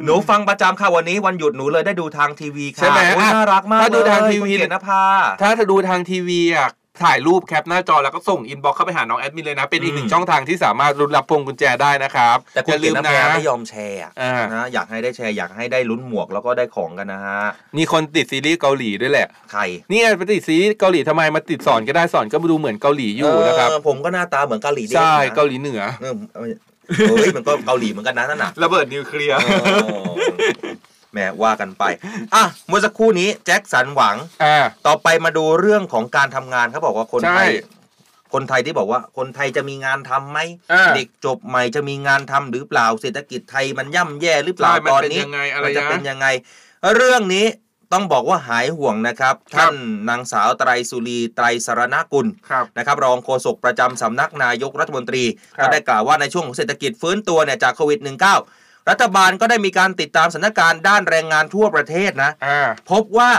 หนูฟังประจำค่ะวันนี้วันหยุดหนูเลยได้ดูทางทีวีค่ะใช่ไหมโอ้ยน่ารักมากเลยถ้าดูทางทีวีคุณเกียรตินภาถ้าจะดูทางทีวีอะ ถ่ายรูป cap หน้าจอแล้วก็ส่ง inbox เข้าไปหาน้องแอดมินเลยนะ เป็นอีกหนึ่อืงมช่องทางที่สามารถลุ้นรับพวงกุญแจได้นะครับแต่คุณอย่าลืมนะเกียรตินนะภาไม่ยอมแชร์อะอ่านะอยากให้ได้แชร์อยากให้ได้ลุ้นหมวกแล้วก็ได้ของกันนะฮะมีคนติดซีรีส์เกาหลีด้วยแหละใครนี่ไงไปติดซีรีส์เกาหลีทำไมมาติดสอนก็ได้สอนก็ดูเหมือนเกาหลีอยู่นะครับเผมก็หน้าตาเหมือนเกาหลีเด้งใช่นะเกาหลีเหนือเออเออเฮ้ยมันก็เกาหลีเหมือนกันนะนั่นน่ะระเบิดนิวเคลียร์เออ แหมว่ากันไป อะเมื่อสักครู่นี้แจ็คสันหวัง อ่า ต่อไปมาดูเรื่องของการทำงานเขาบอกว่าคนใช่ ไทย คนไทยที่บอกว่า คนไทยจะมีงานทำไหมอ่า เด็กจบใหม่จะมีงานทำหรือเปล่าเศรษฐกิจไทยมันย่ำแย่หรือเปล่าใช่มันตอนเป็นนี้ยังไงอะไรมันจะนะ เป็นยังไง เรื่องนี้ต้องบอกว่าหายห่วงนะครับ ครับ ท่านนางสาวไตรสุรีไตรสรณกุล ครับ นะครับรองโฆษกประจำสำนักนายกรัฐมนตรี ครับก็ได้กล่าวว่าในช่วงของเศรษฐกิจฟื้นตัวเนี่ยจากโควิด -19 รัฐบาลก็ได้มีการติดตามสถานการณ์ด้านแรงงานทั่วประเทศนะ อ่า พบว่า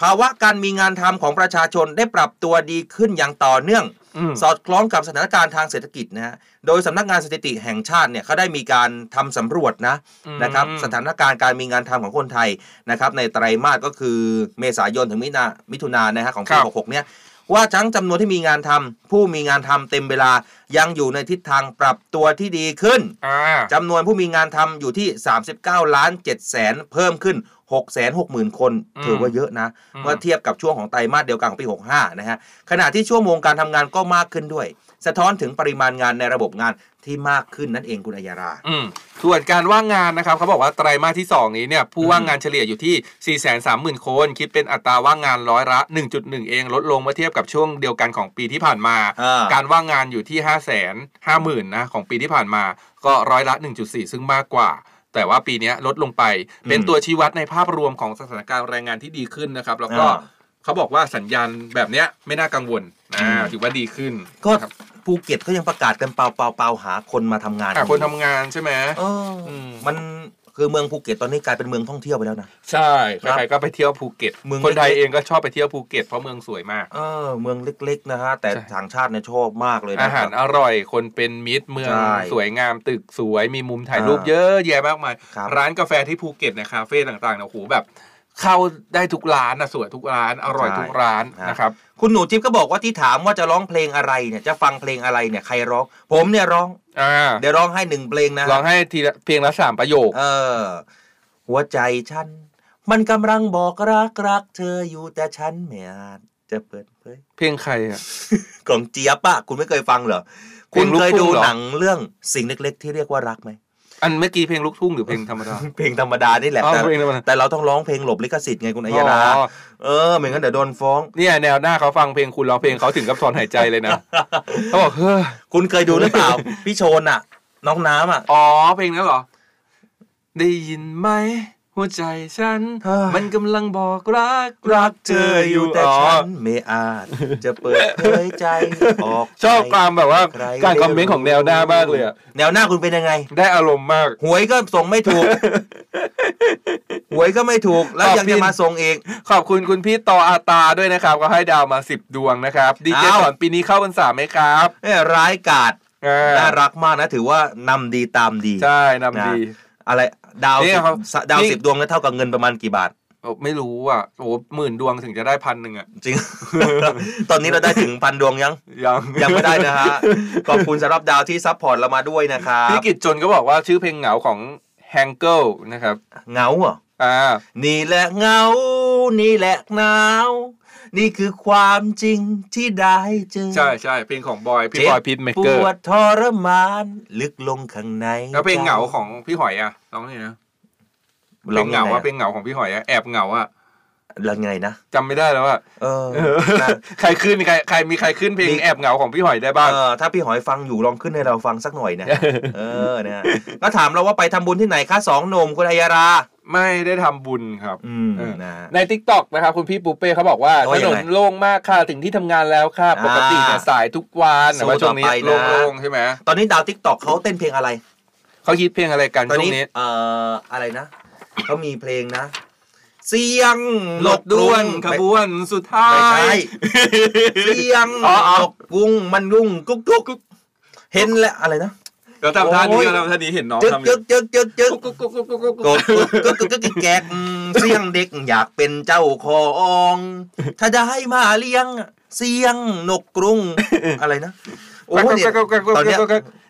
ภาวะการมีงานทำของประชาชนได้ปรับตัวดีขึ้นอย่างต่อเนื่อง อืม สอดคล้องกับสถานการณ์ทางเศรษฐกิจนะฮะ โดยสำนักงานสถิติแห่งชาติเนี่ยเขาได้มีการทำสำรวจนะอืม นะครับสถานการณ์การมีงานทำของคนไทยนะครับในไตรมาสก็คือเมษายนถึงมิถุนามิถุนายนนะฮะของปีครับ 66เนี่ย ว่าทั้งจำนวนที่มีงานทำผู้มีงานทำเต็มเวลายังอยู่ในทิศทางปรับตัวที่ดีขึ้นอ่าจำนวนผู้มีงานทำอยู่ที่ 39 ล้าน7แสนเพิ่มขึ้น 6 6 0 0 0 0 คนอืมถือว่าเยอะนะอืมเมื่อเทียบกับช่วงของไตรมาสเดียวกันของปี 65 นะฮะขณะที่ชั่วโมงการทำงานก็มากขึ้นด้วย สะท้อนถึงปริมาณงานในระบบงานที่มากขึ้นนั่นเองคุณอัยยาราอืมส่วนการว่างงานนะครับเขาบอกว่าไตรมาสที่ 2 นี้เนี่ยผู้ว่างงานเฉลี่ยอยู่ที่ 4 3 0 0 0 0 คน คิดเป็นอัตราว่างงานร้อยละ 1.1 เองลดลงเมื่อเทียบกับช่วงเดียวกันของปีที่ผ่านมาอ่าการว่างงานอยู่ที่ 5 5 0 0 0 0นะของปีที่ผ่านมาก็ร้อยละ 1.4 ซึ่งมากกว่าแต่ว่าปีเนี้ยลดลงไปเป็นตัวชี้วัดในภาพรวมของสถานการณ์แรงงานที่ดีขึ้นนะครับ แล้วก็อ่าเขาบอกว่าสัญญาณแบบเนี้ยไม่น่ากังวลอือ่าถือว่าดีขึ้นก็ครับ ภูเก็ตก็ยังประกาศกันเปล่าเปล่าเปล่าหาคนมาทำงานอะคนทำงานใช่ไหมเอออืมมันคือเมืองภูเก็ตตอนนี้กลายเป็นเมืองท่องเที่ยวไปแล้วนะใช่ครับใครๆก็ไปเที่ยวภูเก็ตเมืองคนไทยเล็กๆเองก็ชอบไปเที่ยวภูเก็ตเพราะเมืองสวยมากเออเมืองเล็ก ๆ นะฮะแต่ใช่ต่างชาติเนี่ยชอบมากเลยนะอาหารอร่อยคนเป็นมิตรเมืองใช่สวยงามตึกสวยมีมุมถ่ายรูปอ่าเยอะแยะมากมายครับร้านกาแฟที่ภูเก็ตเนี่ยคาเฟ่ต่างๆเนี่ยโอ้โหแบบ เข้าได้ทุกร้านนะสวยทุกร้านอร่อยทุกร้านนะครับคุณหนูจิ๊บก็บอกว่าที่ถามว่าจะร้องเพลงอะไรเนี่ยจะฟังเพลงอะไรเนี่ยใครร้อง ผมเนี่ยร้องอ่าเดี๋ยวร้องให้หนึ่งเพลงนะร้องให้ทีละเพลงละสามประโยค เออ หัวใจฉัน มันกำลังบอกรักรักเธออยู่แต่ฉันไม่อาจจะเปิดเผยเพลงใครอะกล่องเจี๊ยบอะคุณไม่เคยฟังเหรอเพลคุณงลูกเคยทุ่ดูงเหรอหนังเรื่องสิ่งเล็ก ๆ ที่เรียกว่ารักไหม อันเมื่อกี้เพลงลูกทุ่งหรือเพลงธรรมดา เพลงธรรมดานี่แหละอ๋อแต่เพลงธรรมดาแต่เราต้องร้องเพลงหลบลิขสิทธิ์ไงคุณอัยยาราอ๋อเออไม่งั้นเดี๋ยวโดนฟ้องเนี่ยแนวหน้าเขาฟังเพลงคุณร้องเพลงเขาถึงกับถอนหายใจเลยนะเขาบอกเฮ้อคุณเคยดูหรือเปล่าพี่โชนอะน้องน้ำอะอ๋อเพลงนั้นเหรอได้ยินไหม หัวใจฉันเฮ้ยมันกำลังบอกรักรักเธออยู่แต่อ๋อฉันไม่อาจจะเปิดเผยใจออกชอบความแบบว่าใครการคอมเมนต์ของแนวหน้ามากเลยอะแนวหน้าคุณเป็นยังไง ได้อารมณ์มาก หวยก็ส่งไม่ถูก หวยก็ไม่ถูกแล้วขอบยังคุจะณมาส่งอีกขอบคุณคุณพี่ตออาตาด้วยนะครับ ก็ให้ดาวมา10ดวงนะครับดีเจอ้าวสอนปีนี้เข้าพรรษาไหมครับเนี่ยร้ายกาจอ่าน่ารักมากนะ ถือว่านำดีตามดี ใช่นำดีนะอะไร ดาวนี่สิบเขาดาวนี่ สิบดวงนั้นเท่ากับเงินประมาณกี่บาท โอ้ไม่รู้อะโอ้หมื่นดวงถึงจะได้พันหนึ่งอะ จริง ตอนนี้เราได้ถึงพันดวงยัง ยังยังไม่ได้นะฮะ ขอบคุณสำหรับดาวที่ support เรามาด้วยนะครับพี่กิจจนก็บอกว่าชื่อเพลงเหงาของแฮงเกิลนะครับ เหงาเหรออ่า นี่แหละเหงา นี่แหละหนาว นี่คือความจริงที่ได้เจอ ใช่ใช่เพลงของบอยพี่เจ็บอยพีทเมปเกอร์วดทรมานลึกลงข้างในแล้วเพลงเหงาของพี่หอยอะร้องไงนะเพลงเหงาว่าเพลงเหงาของพี่หอยอะแอบเหงาอะแล้วไงนะจำไม่ได้แล้วอะเออเออนะใครขึ้นใครใครมีใครขึ้นเพลงมีแอบเหงาของพี่หอยได้บ้างเออถ้าพี่หอยฟังอยู่ลองขึ้นให้เราฟังสักหน่อยนะเออเนี่ยก็ถามเราว่าไปทำบุญที่ไหนคะสองหนุ่มคุณอัยรา ไม่ได้ทำบุญครับอืมเออนะใน t ิ k t o k นะครับคุณพี่ปูเป้เขาบอกว่าว่าถยังนไงนโล่งมากค่ะถึงที่ทำงานแล้วค่ะปกติเนี่ยอ่าสายทุกวันแต่ว่าสู้ช่วงนี้ต่อไปนะโล่งๆใช่ไหมตอนนี้ดาวทิกตอกเขาเต้นเพลงอะไรเขาคิดเพลงอะไรกันตอนช่วนี้งนี้เอ่ออะไรนะเขามีเพลงนะเสียงรถด้วนขบวนสุดท้ายไม่ใช่เสียงอ๋ออ๋อนกกุ้งมันรุ่งกุ๊กกุ๊กกุ๊กเห็นแล้วอะไรนะ เดี๋ยวทำท่านี้โอ้ยก็ทำท่านี้เห็นน้องจึ๊กทำอยู่จึ๊กจึ๊กจึ๊กจึ๊กกุ๊กกุ๊กกุ๊กกุ๊กกุ๊กกดกุ๊กกุ๊กกุ๊กกุ๊กแกกอืมเสียงเด็กอยากเป็นเจ้าของ ถ้าจะให้มาเลี้ยงเสียงนกกรุงอะไรนะโอ้ยเนี่ยตอนเนี้ย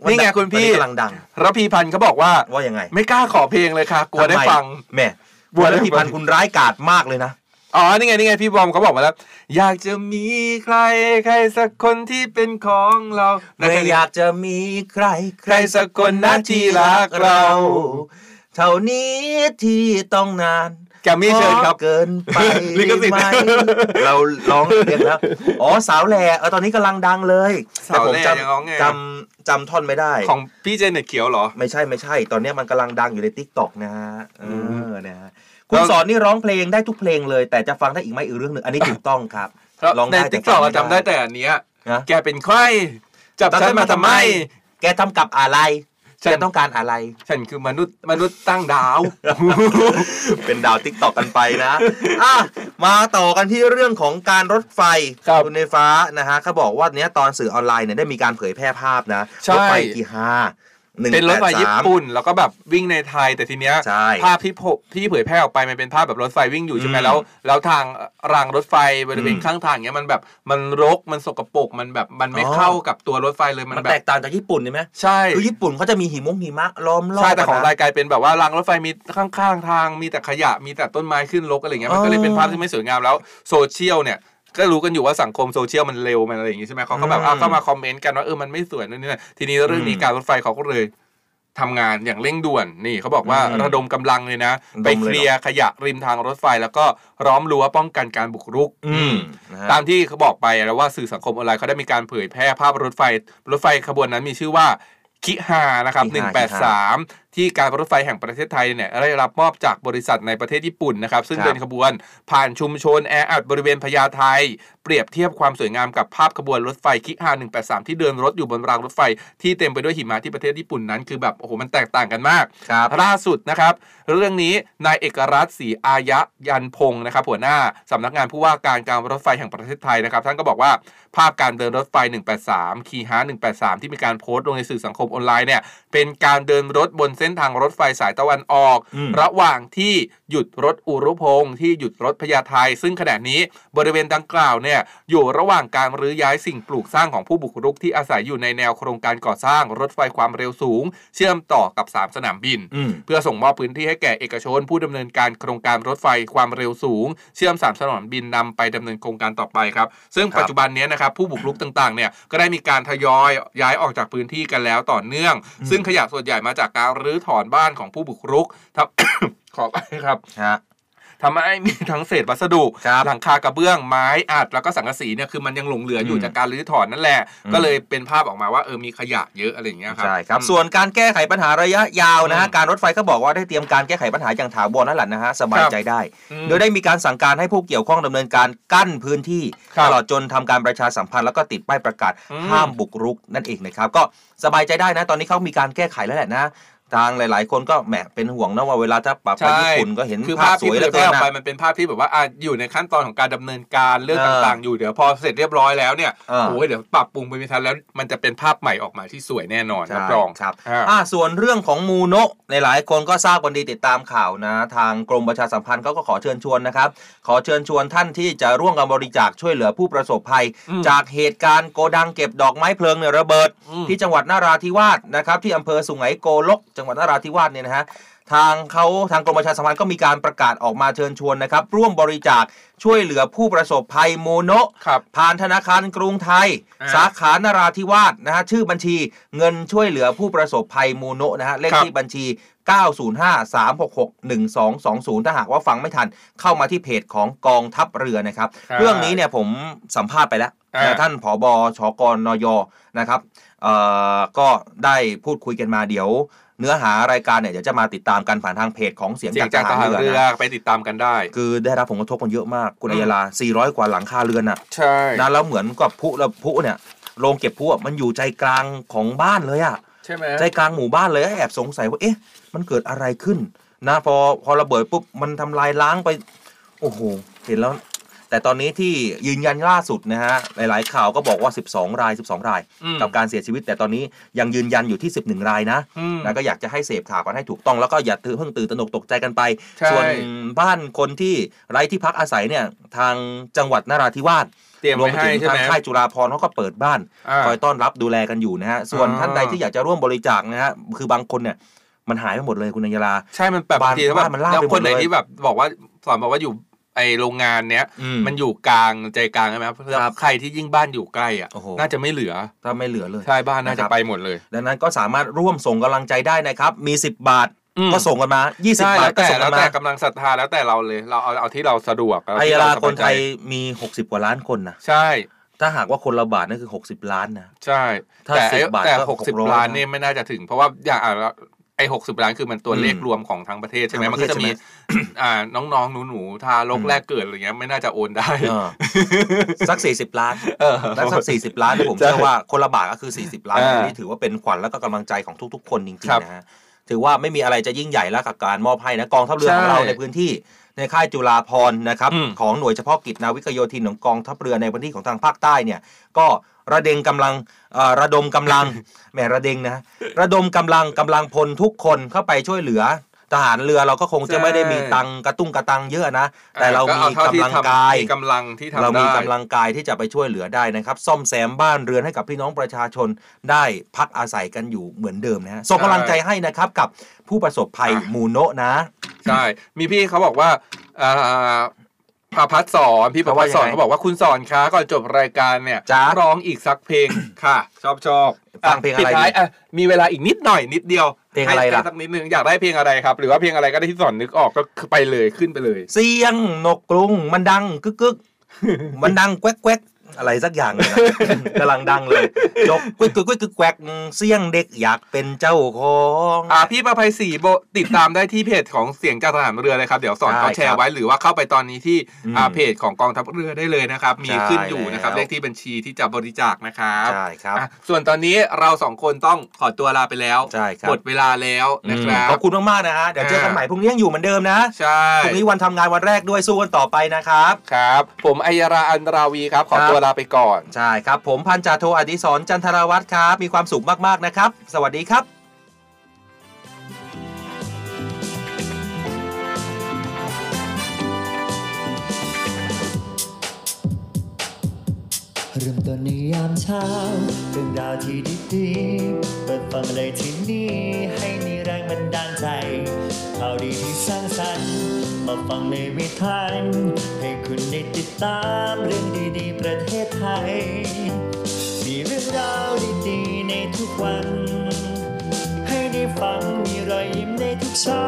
นี่ไงคุณพี่ตอนนี้กำลังดังระพีพันธ์เขาบอกว่าว่ายังไง ไม่กล้าขอเพลงเลยค่ะ กลัวได้ทำมฟังแม่กลัวได้แล้วพี่พันธุ์คุณร้ายกาจมากเลยนะ อ๋อ นี่ไง นี่ไง พี่บอมเขาบอกมาแล้ว อยากจะมีใคร ใครสักคนที่เป็นของเราไม่อยากจะมีใคร ใครสักคนนะที่รักเรา เท่านี้ที่ต้องนานแกมมี่เชิญครับเกินไปลิขสิทธิ์ไหมเราร้องเพลงแล้ว อ๋อสาวแหล่เออตอนนี้กำลังดังเลยสาวแหล่แต่ผมยังร้องไงจำจำจำท่อนไม่ได้ ของพี่เจเน็ตเขียวเหรอ ไม่ใช่ไม่ใช่ ตอนนี้มันกำลังดังอยู่ในทิกตอกนะฮะเออนะฮะ คุณแล้วสอนนี่ร้องเพลงได้ทุกเพลงเลย แต่จะฟังได้อีกไหมอีกเรื่องหนึ่งอันนี้ถูกต้องครับร้องในได้แต่ติ๊กต็อกฟังม่จำได้แต่อันเนี้ยนะแกเป็นใครจับฉันมาทำไม แกทำกับอะไรฉันแกต้องการอะไร ฉันคือมนุษย์มนุษย์ตั้งดาว เป็นดาวติ๊กตอกกันไปนะอะมาต่อกันที่เรื่องของการรถไฟครับณในฟ้านะฮะเขาบอกว่าเนี้ยตอนสื่อออนไลน์เนี่ยได้มีการเผยแพร่ภาพนะใช่รถไฟกี่ห้าหนึ่ง เป็นรถไฟแปดญี่สามปุ่น แล้วก็แบบวิ่งในไทย แต่ทีเนี้ยใช่ภาพที่พบที่เผยแพร่ออกไปมันเป็นภาพแบบรถไฟวิ่งอยู่ใช่ไหมอืมแล้ว แล้วทางรางรถไฟบริเวณอืมข้างทางเนี้ยมันแบบมันรกมันสกปรกมันแบบมันไม่อ๋อเข้ากับตัวรถไฟเลยมันมันแบแตบกต่างจากญี่ปุ่นใช่ไหมใช่คือญี่ปุ่นเขาจะมีหิมงหิมะล้อมรอบใช่แต่ของนะรายกลายเป็นแบบว่ารางรถไฟมีข้างๆทางมีแต่ขยะมีแต่ต้นไม้ขึ้นรกอะไรเงี้ยมันก็เลยเป็นภาพที่ไม่สวยงามแล้วโซเชียลเนี่ย ก็รู้กันอยู่ว่าสังคมโซเชียลมันเร็วมันอะไรอย่างงี้ใช่ไหมเขาก็แบบอืมเอาเข้ามาคอมเมนต์กันว่าเออมันไม่สวยนู่นนี่นั่นทีนี้เรื่องนี้อืมการรถไฟเขาก็เลยทำงานอย่างเร่งด่วนนี่เขาบอกว่าอืมระดมกำลังเลยนะระดมเลยเหรอไปเคลียร์ขยะริมทางรถไฟ แล้วก็ล้อมรั้วป้องกันการบุกรุก อืมนะฮะตามที่เขาบอกไปแล้วว่าสื่อสังคมออนไลน์เขาได้มีการเผยแพร่ภาพรถไฟ รถไฟขบวนนั้นมีชื่อว่าคิฮานะครับคิฮา183ที่การรถไฟแห่งประเทศไทยเนี่ยได้รับมอบจากบริษัทในประเทศญี่ปุ่นนะครับ ซึ่งครับเดินขบวนผ่านชุมชนแออัดบริเวณพญาไทเปรียบเทียบความสวยงามกับภาพขบวนรถไฟคิฮา183 ที่เดินรถอยู่บนรางรถไฟที่เต็มไปด้วยหิมะที่ประเทศญี่ปุ่นนั้นคือแบบโอ้โหมันแตกต่างกันมากครับล่าสุดนะครับ เรื่องนี้นายเอกรัตน์ศรีอายะยันพงศ์นะครับหัวหน้าสำนักงานผู้ว่าการการรถไฟแห่งประเทศไทยนะครับท่านก็บอกว่าภาพการเดินรถไฟ 183 คีฮา183 ที่มีการโพสต์ลงในสื่อสังคมออนไลน์เนี่ยเป็นการเดินรถบนเส้นทางรถไฟสายตะวันออกอืมระหว่างที่หยุดรถอุรุพงศ์ที่หยุดรถพญาไทซึ่งขณะนี้บริเวณดังกล่าวเนี่ยอยู่ระหว่างการรื้อย้ายสิ่งปลูกสร้างของผู้บุกรุกที่อาศัยอยู่ในแนวโครงการก่อสร้างรถไฟความเร็วสูง เชื่อมต่อกับสามสนามบินอืมเพื่อส่งมอบพื้นที่ให้แก่เอกชน ผู้ดำเนินการโครงการรถไฟความเร็วสูง เชื่อมสามสนามบินนำไปดำเนินโครงการต่อไปครับ ซึ่งครับปัจจุบันเนี้ยนะครับผู้บุกรุกต่างๆเนี่ยก็ได้มีการทยอยย้ายออกจากพื้นที่กันแล้วต่อเนื่อง ซึ่งขยะส่วนใหญ่มาจากการรื้อถอนบ้านของผู้บุกรุกทำขอไปครับฮะทำให้มีทั้งเศษวัสดุ ครับหลังคากระเบื้องไม้อัดแล้วก็สังกะสีเนี่ยคือมันยังหลงเหลืออยู่อืมจากการรื้อถอนนั่นแหละ อืม ก็เลยเป็นภาพออกมาว่าเออมีขยะเยอะอะไรอย่างเงี้ยครับ ใช่ครับอืมส่วนการแก้ไขปัญหาระยะยาวนะฮะ อืมการรถไฟก็บอกว่าได้เตรียมการแก้ไขปัญหาอย่างถาวรนั่นแหละนะฮะ สบายใจได้ อืม โดยได้มีการสั่งการให้ผู้เกี่ยวข้องดำเนินการกั้นพื้นที่ ครับตลอดจนทำการประชาสัมพันธ์แล้วก็ติดป้ายประกาศอืมห้ามบุกรุกนั่นเองนะครับ ก็สบายใจได้นะ ตอนนี้เขามีการแก้ไขแล้วแหละนะ ทางหลาย ๆ คนก็แหมเป็นห่วงนะว่าเวลาถ้าปรับไปใช่ญี่ปุ่นก็เห็นคือภาภาพพสที่วยเหเผลืยอแพเกิร่นออกนะไปมันเป็นภาพที่แบบว่าอะอยู่ในขั้นตอนของการดำเนินการเรื่องเออต่าง ๆ อยู่เดี๋ยวพอเสร็จเรียบร้อยแล้วเนี่ยเออโอ้ยเดี๋ยวปรับปรุงไปไม่ทันแล้วมันจะเป็นภาพใหม่ออกมาที่สวยแน่นอนใช่รับรองครับอ่าอ่าส่วนเรื่องของมูโนะในหลาย ๆ คนก็ทราบกันดีติดตามข่าวนะ ทางกรมประชาสัมพันธ์เขาก็ขอเชิญชวนนะครับ ขอเชิญชวนท่านที่จะร่วมกันบริจาคช่วยเหลือผู้ประสบภัยอืมจากเหตุการณ์โกดังเก็บดอกไม้เพลิงเนี่ยระเบิดอืมที่จังหวัดนาราธิวาสนะครับที่อำเภอสุไหงโกลกจังหวัดนาราธิวาสเนี่ยนะฮะทางเขาทางกรมประชาสัมพันธ์ก็มีการประกาศออกมาเชิญชวนนะครับ ร่วมบริจาคช่วยเหลือผู้ประสบภัยมูโนะครับผ่านธนาคารกรุงไทยอ่าสาขานราธิวาสนะฮะชื่อบัญชีเงินช่วยเหลือผู้ประสบภัยมูโนะนะฮะเลขครับที่บัญชี 905-366-1220 ถ้าหากว่าฟังไม่ทันเข้ามาที่เพจของกองทัพเรือนะครับครับเรื่องนี้เนี่ยผมสัมภาษณ์ไปแล้วอ่านะท่านผอบอชกนยนะครับเอ่อก็ได้พูดคุยกันมาเดี๋ยว เนื้อหารายการเนี่ยเดี๋ยวจะมาติดตามกันผ่านทางเพจของเสียงเสียจางกจากททหารหารเรือเรือนะไปติดตามกันได้ คือได้รับผลกระทบกันเยอะมากคุณอือัมยยาลา 400 กว่าหลังคาเรือนอะใช่นะแล้วเหมือนกับพุแล้วพุเนี่ยโรงเก็บพุอะมันอยู่ใจกลางของบ้านเลยอะใช่ไหมใจกลางหมู่บ้านเลยแอบสงสัยว่าเอ๊ะ มันเกิดอะไรขึ้นนะพอพอระเบิดปุ๊บมันทำลายล้างไป โอ้โห เห็นแล้ว แต่ตอนนี้ที่ยืนยันล่าสุดนะฮะหลายๆข่าวก็บอกว่า 12 ราย 12 รายอืมกับการเสียชีวิต แต่ตอนนี้ยังยืนยันอยู่ที่ 11 รายนะอืมนะก็อยากจะให้เสพข่าวกันให้ถูกต้องแล้วก็อย่าตื่นเพิ่งตื่นตระหนกตกใจกันไปใช่ส่วนบ้านคนที่ไร้ที่พักอาศัยเนี่ยทางจังหวัดนราธิวาสเตรียมรวมไว้ไปให้ถึงใช่ไหทามงค่ายจุฬาภรณ์เขาก็เปิดบ้านอ่าคอยต้อนรับดูแลกันอยู่นะฮะส่วนอ่าท่านใดที่อยากจะร่วมบริจาคนะฮะคือบางคนเนี่ยมันหายไปหมดเลยคุณอัญญาลาใช่มันแบบบ้านบางทีแล้วแบบบ้านมันลากแล้วไปหมดคนไหนเลยที่แบบบอกว่าสอนบอกว่าอยู่ ไอโรงงานเนี้ยอืมมันอยู่กลางใจกลางใช่ไหมครับแล้วครับใครที่ยิ่งบ้านอยู่ใกล้อะโอ้โหน่าจะไม่เหลือถ้าไม่เหลือเลย ใช่บ้านน่านะคจะรับไปหมดเลย ดังนั้นก็สามารถร่วมส่งกำลังใจได้นะครับ มี 10 บาทอืมก็ส่งกันมา 20ใช่บาแล้ทวก็แต่ส่งแล้กัวนแต่มากำลังศรัทธาแล้วแต่เราเลย เราเอาเอาที่เราสะดวกเไอยาที่ลาเรสคนบาใจไทยมี 60 กว่าล้านคนนะใช่ ถ้าหากว่าคนละบาทนั่นคือ 60 ล้านนะ ใช่ถ้าแต่10ไอ้บาทแต่ก็หกสิบ600ล้านเนี่ยไม่น่าจะถึง เพราะว่าอย่างอะ ไอ้หกสิบล้านคือมันตัวเลขอืมรวมของทั้งประเทศใช่ไหมทั้งปมันระเทก็ศจะมีใช่ไหมอ่าน้องๆหนูๆทารกอืมแรกเกิดอะไรเงี้ยไม่น่าจะโอนได้เออสัก40ล้านเออแล้วสัก40ล้านเนี่ยผมใช่เชื่อว่าคนละบาทก็คือ40ล้านอ่าอันนี้ถือว่าเป็นขวัญแล้วก็กำลังใจของทุก ๆ คนจริงครับๆนะฮะถือว่าไม่มีอะไรจะยิ่งใหญ่แล้วกับการมอบให้นะกองทัพเรือของใช่เราในพื้นที่ในค่ายจุฬาภรณ์นะครับอืมของหน่วยเฉพาะกิจนาวิกโยธินของกองทัพเรือในพื้นที่ของทางภาคใต้เนี่ยก็ ระเดงกำลังเอ่อระดมกำลังแหมระเดงนะ ระดมกำลังกำลังพลทุกคนเข้าไปช่วยเหลือ ทหารเรือเราก็คงจะไม่ได้มีตังค์กระตุ้งกระตังเยอะนะ แต่เราก็มีอท่ที่กำลังทำกายมีกำลังที่ทำเรามีได้กำลังกายที่จะไปช่วยเหลือได้นะครับ ซ่อมแซมบ้านเรือนให้กับพี่น้องประชาชนได้พักอาศัยกันอยู่เหมือนเดิมนะฮะส่งกำลังใจให้นะครับกับผู้ประสบภัยอะมูโนะนะใช่มีพี่เขาบอกว่า อ่าพาพัฒสอนพี่ประพัฒสอนเขาว่ายังไงเขาบอกว่าคุณสอนคะก่อนจบรายการเนี่ยจ๊ะร้องอีกสักเพลงค่ะ ชอบชอบฟังเพลงอะไรปิดท้ายดีอะมีเวลาอีกนิดหน่อยนิดเดียวเพลงอะไรให้ล่ะสักนิดนึงอยากได้เพลงอะไรครับ หรือว่าเพลงอะไรก็ได้ที่สอนนึกออกก็คือไปเลยขึ้นไปเลย เสียงนกกรุงมันดังกึกกึกมันดังแควกแควก อะไรสักอย่างเลยนะกำลังดังเลยยกกึกกึกกึกกึกแควกเสียงเด็กอยากเป็นเจ้าของอ่าพี่ประภัยศรีโบติดตามได้ที่เพจของเสียงจากทหารเรือเลยครับ เดี๋ยวสอนใช่เขาแชร์ไว้หรือว่าเข้าไปตอนนี้ที่อืมอ่าเพจของกองทัพเรือได้เลยนะครับ มีใช่ขึ้นอยู่นะครับแล้วเลขที่บัญชีที่จะบริจาคนะครับใช่ครับอะส่วนตอนนี้เราสองคนต้องขอตัวลาไปแล้วใช่ครับหมดเวลาแล้วนะครับขอบคุณมากๆนะฮะเดี๋ยวเจอกันใหม่พรุ่งนี้ยังอยู่เหมือนเดิมนะใช่พรุ่งนี้วันทำงานวันแรกด้วยสู้กันต่อไปนะครับครับ ผมอัยราอันราวีครับขอครับตัวลาไปก่อน ใช่ครับ ผมพันจ่าโทอดิศรจันทรวัตรครับ มีความสุขมากๆนะครับ สวัสดีครับ เริ่มต้นในยามเช้า เรื่องราวที่ดีๆ เปิดฟังเลยที่นี่ ให้มีแรงบันดาลใจข่าวดีที่สร้างสรรค์ มาฟังในวิถีให้คุณได้ติดตามเรื่องดีๆ ประเทศไทย มีเรื่องราวดีๆ ในทุกวัน ให้ได้ฟังมีรอยยิ้มในทุกเช้า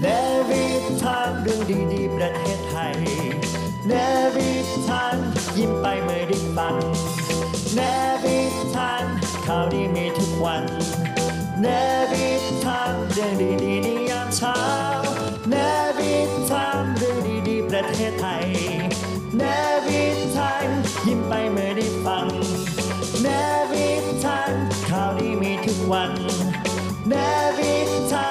เนวิทานเรื่องดีๆ ยิ้มไปเมื่อได้ฟังเนวิทานข่าวดีมีทุกวันเนวิทานเรื่องดีๆในยามเช้าเนวิทานเรื่องดีๆประเทศไทยเนวิทานยิ้มไปเมื่อได้ฟังเนวิทานข่าวดีมีทุกวันเนวิทา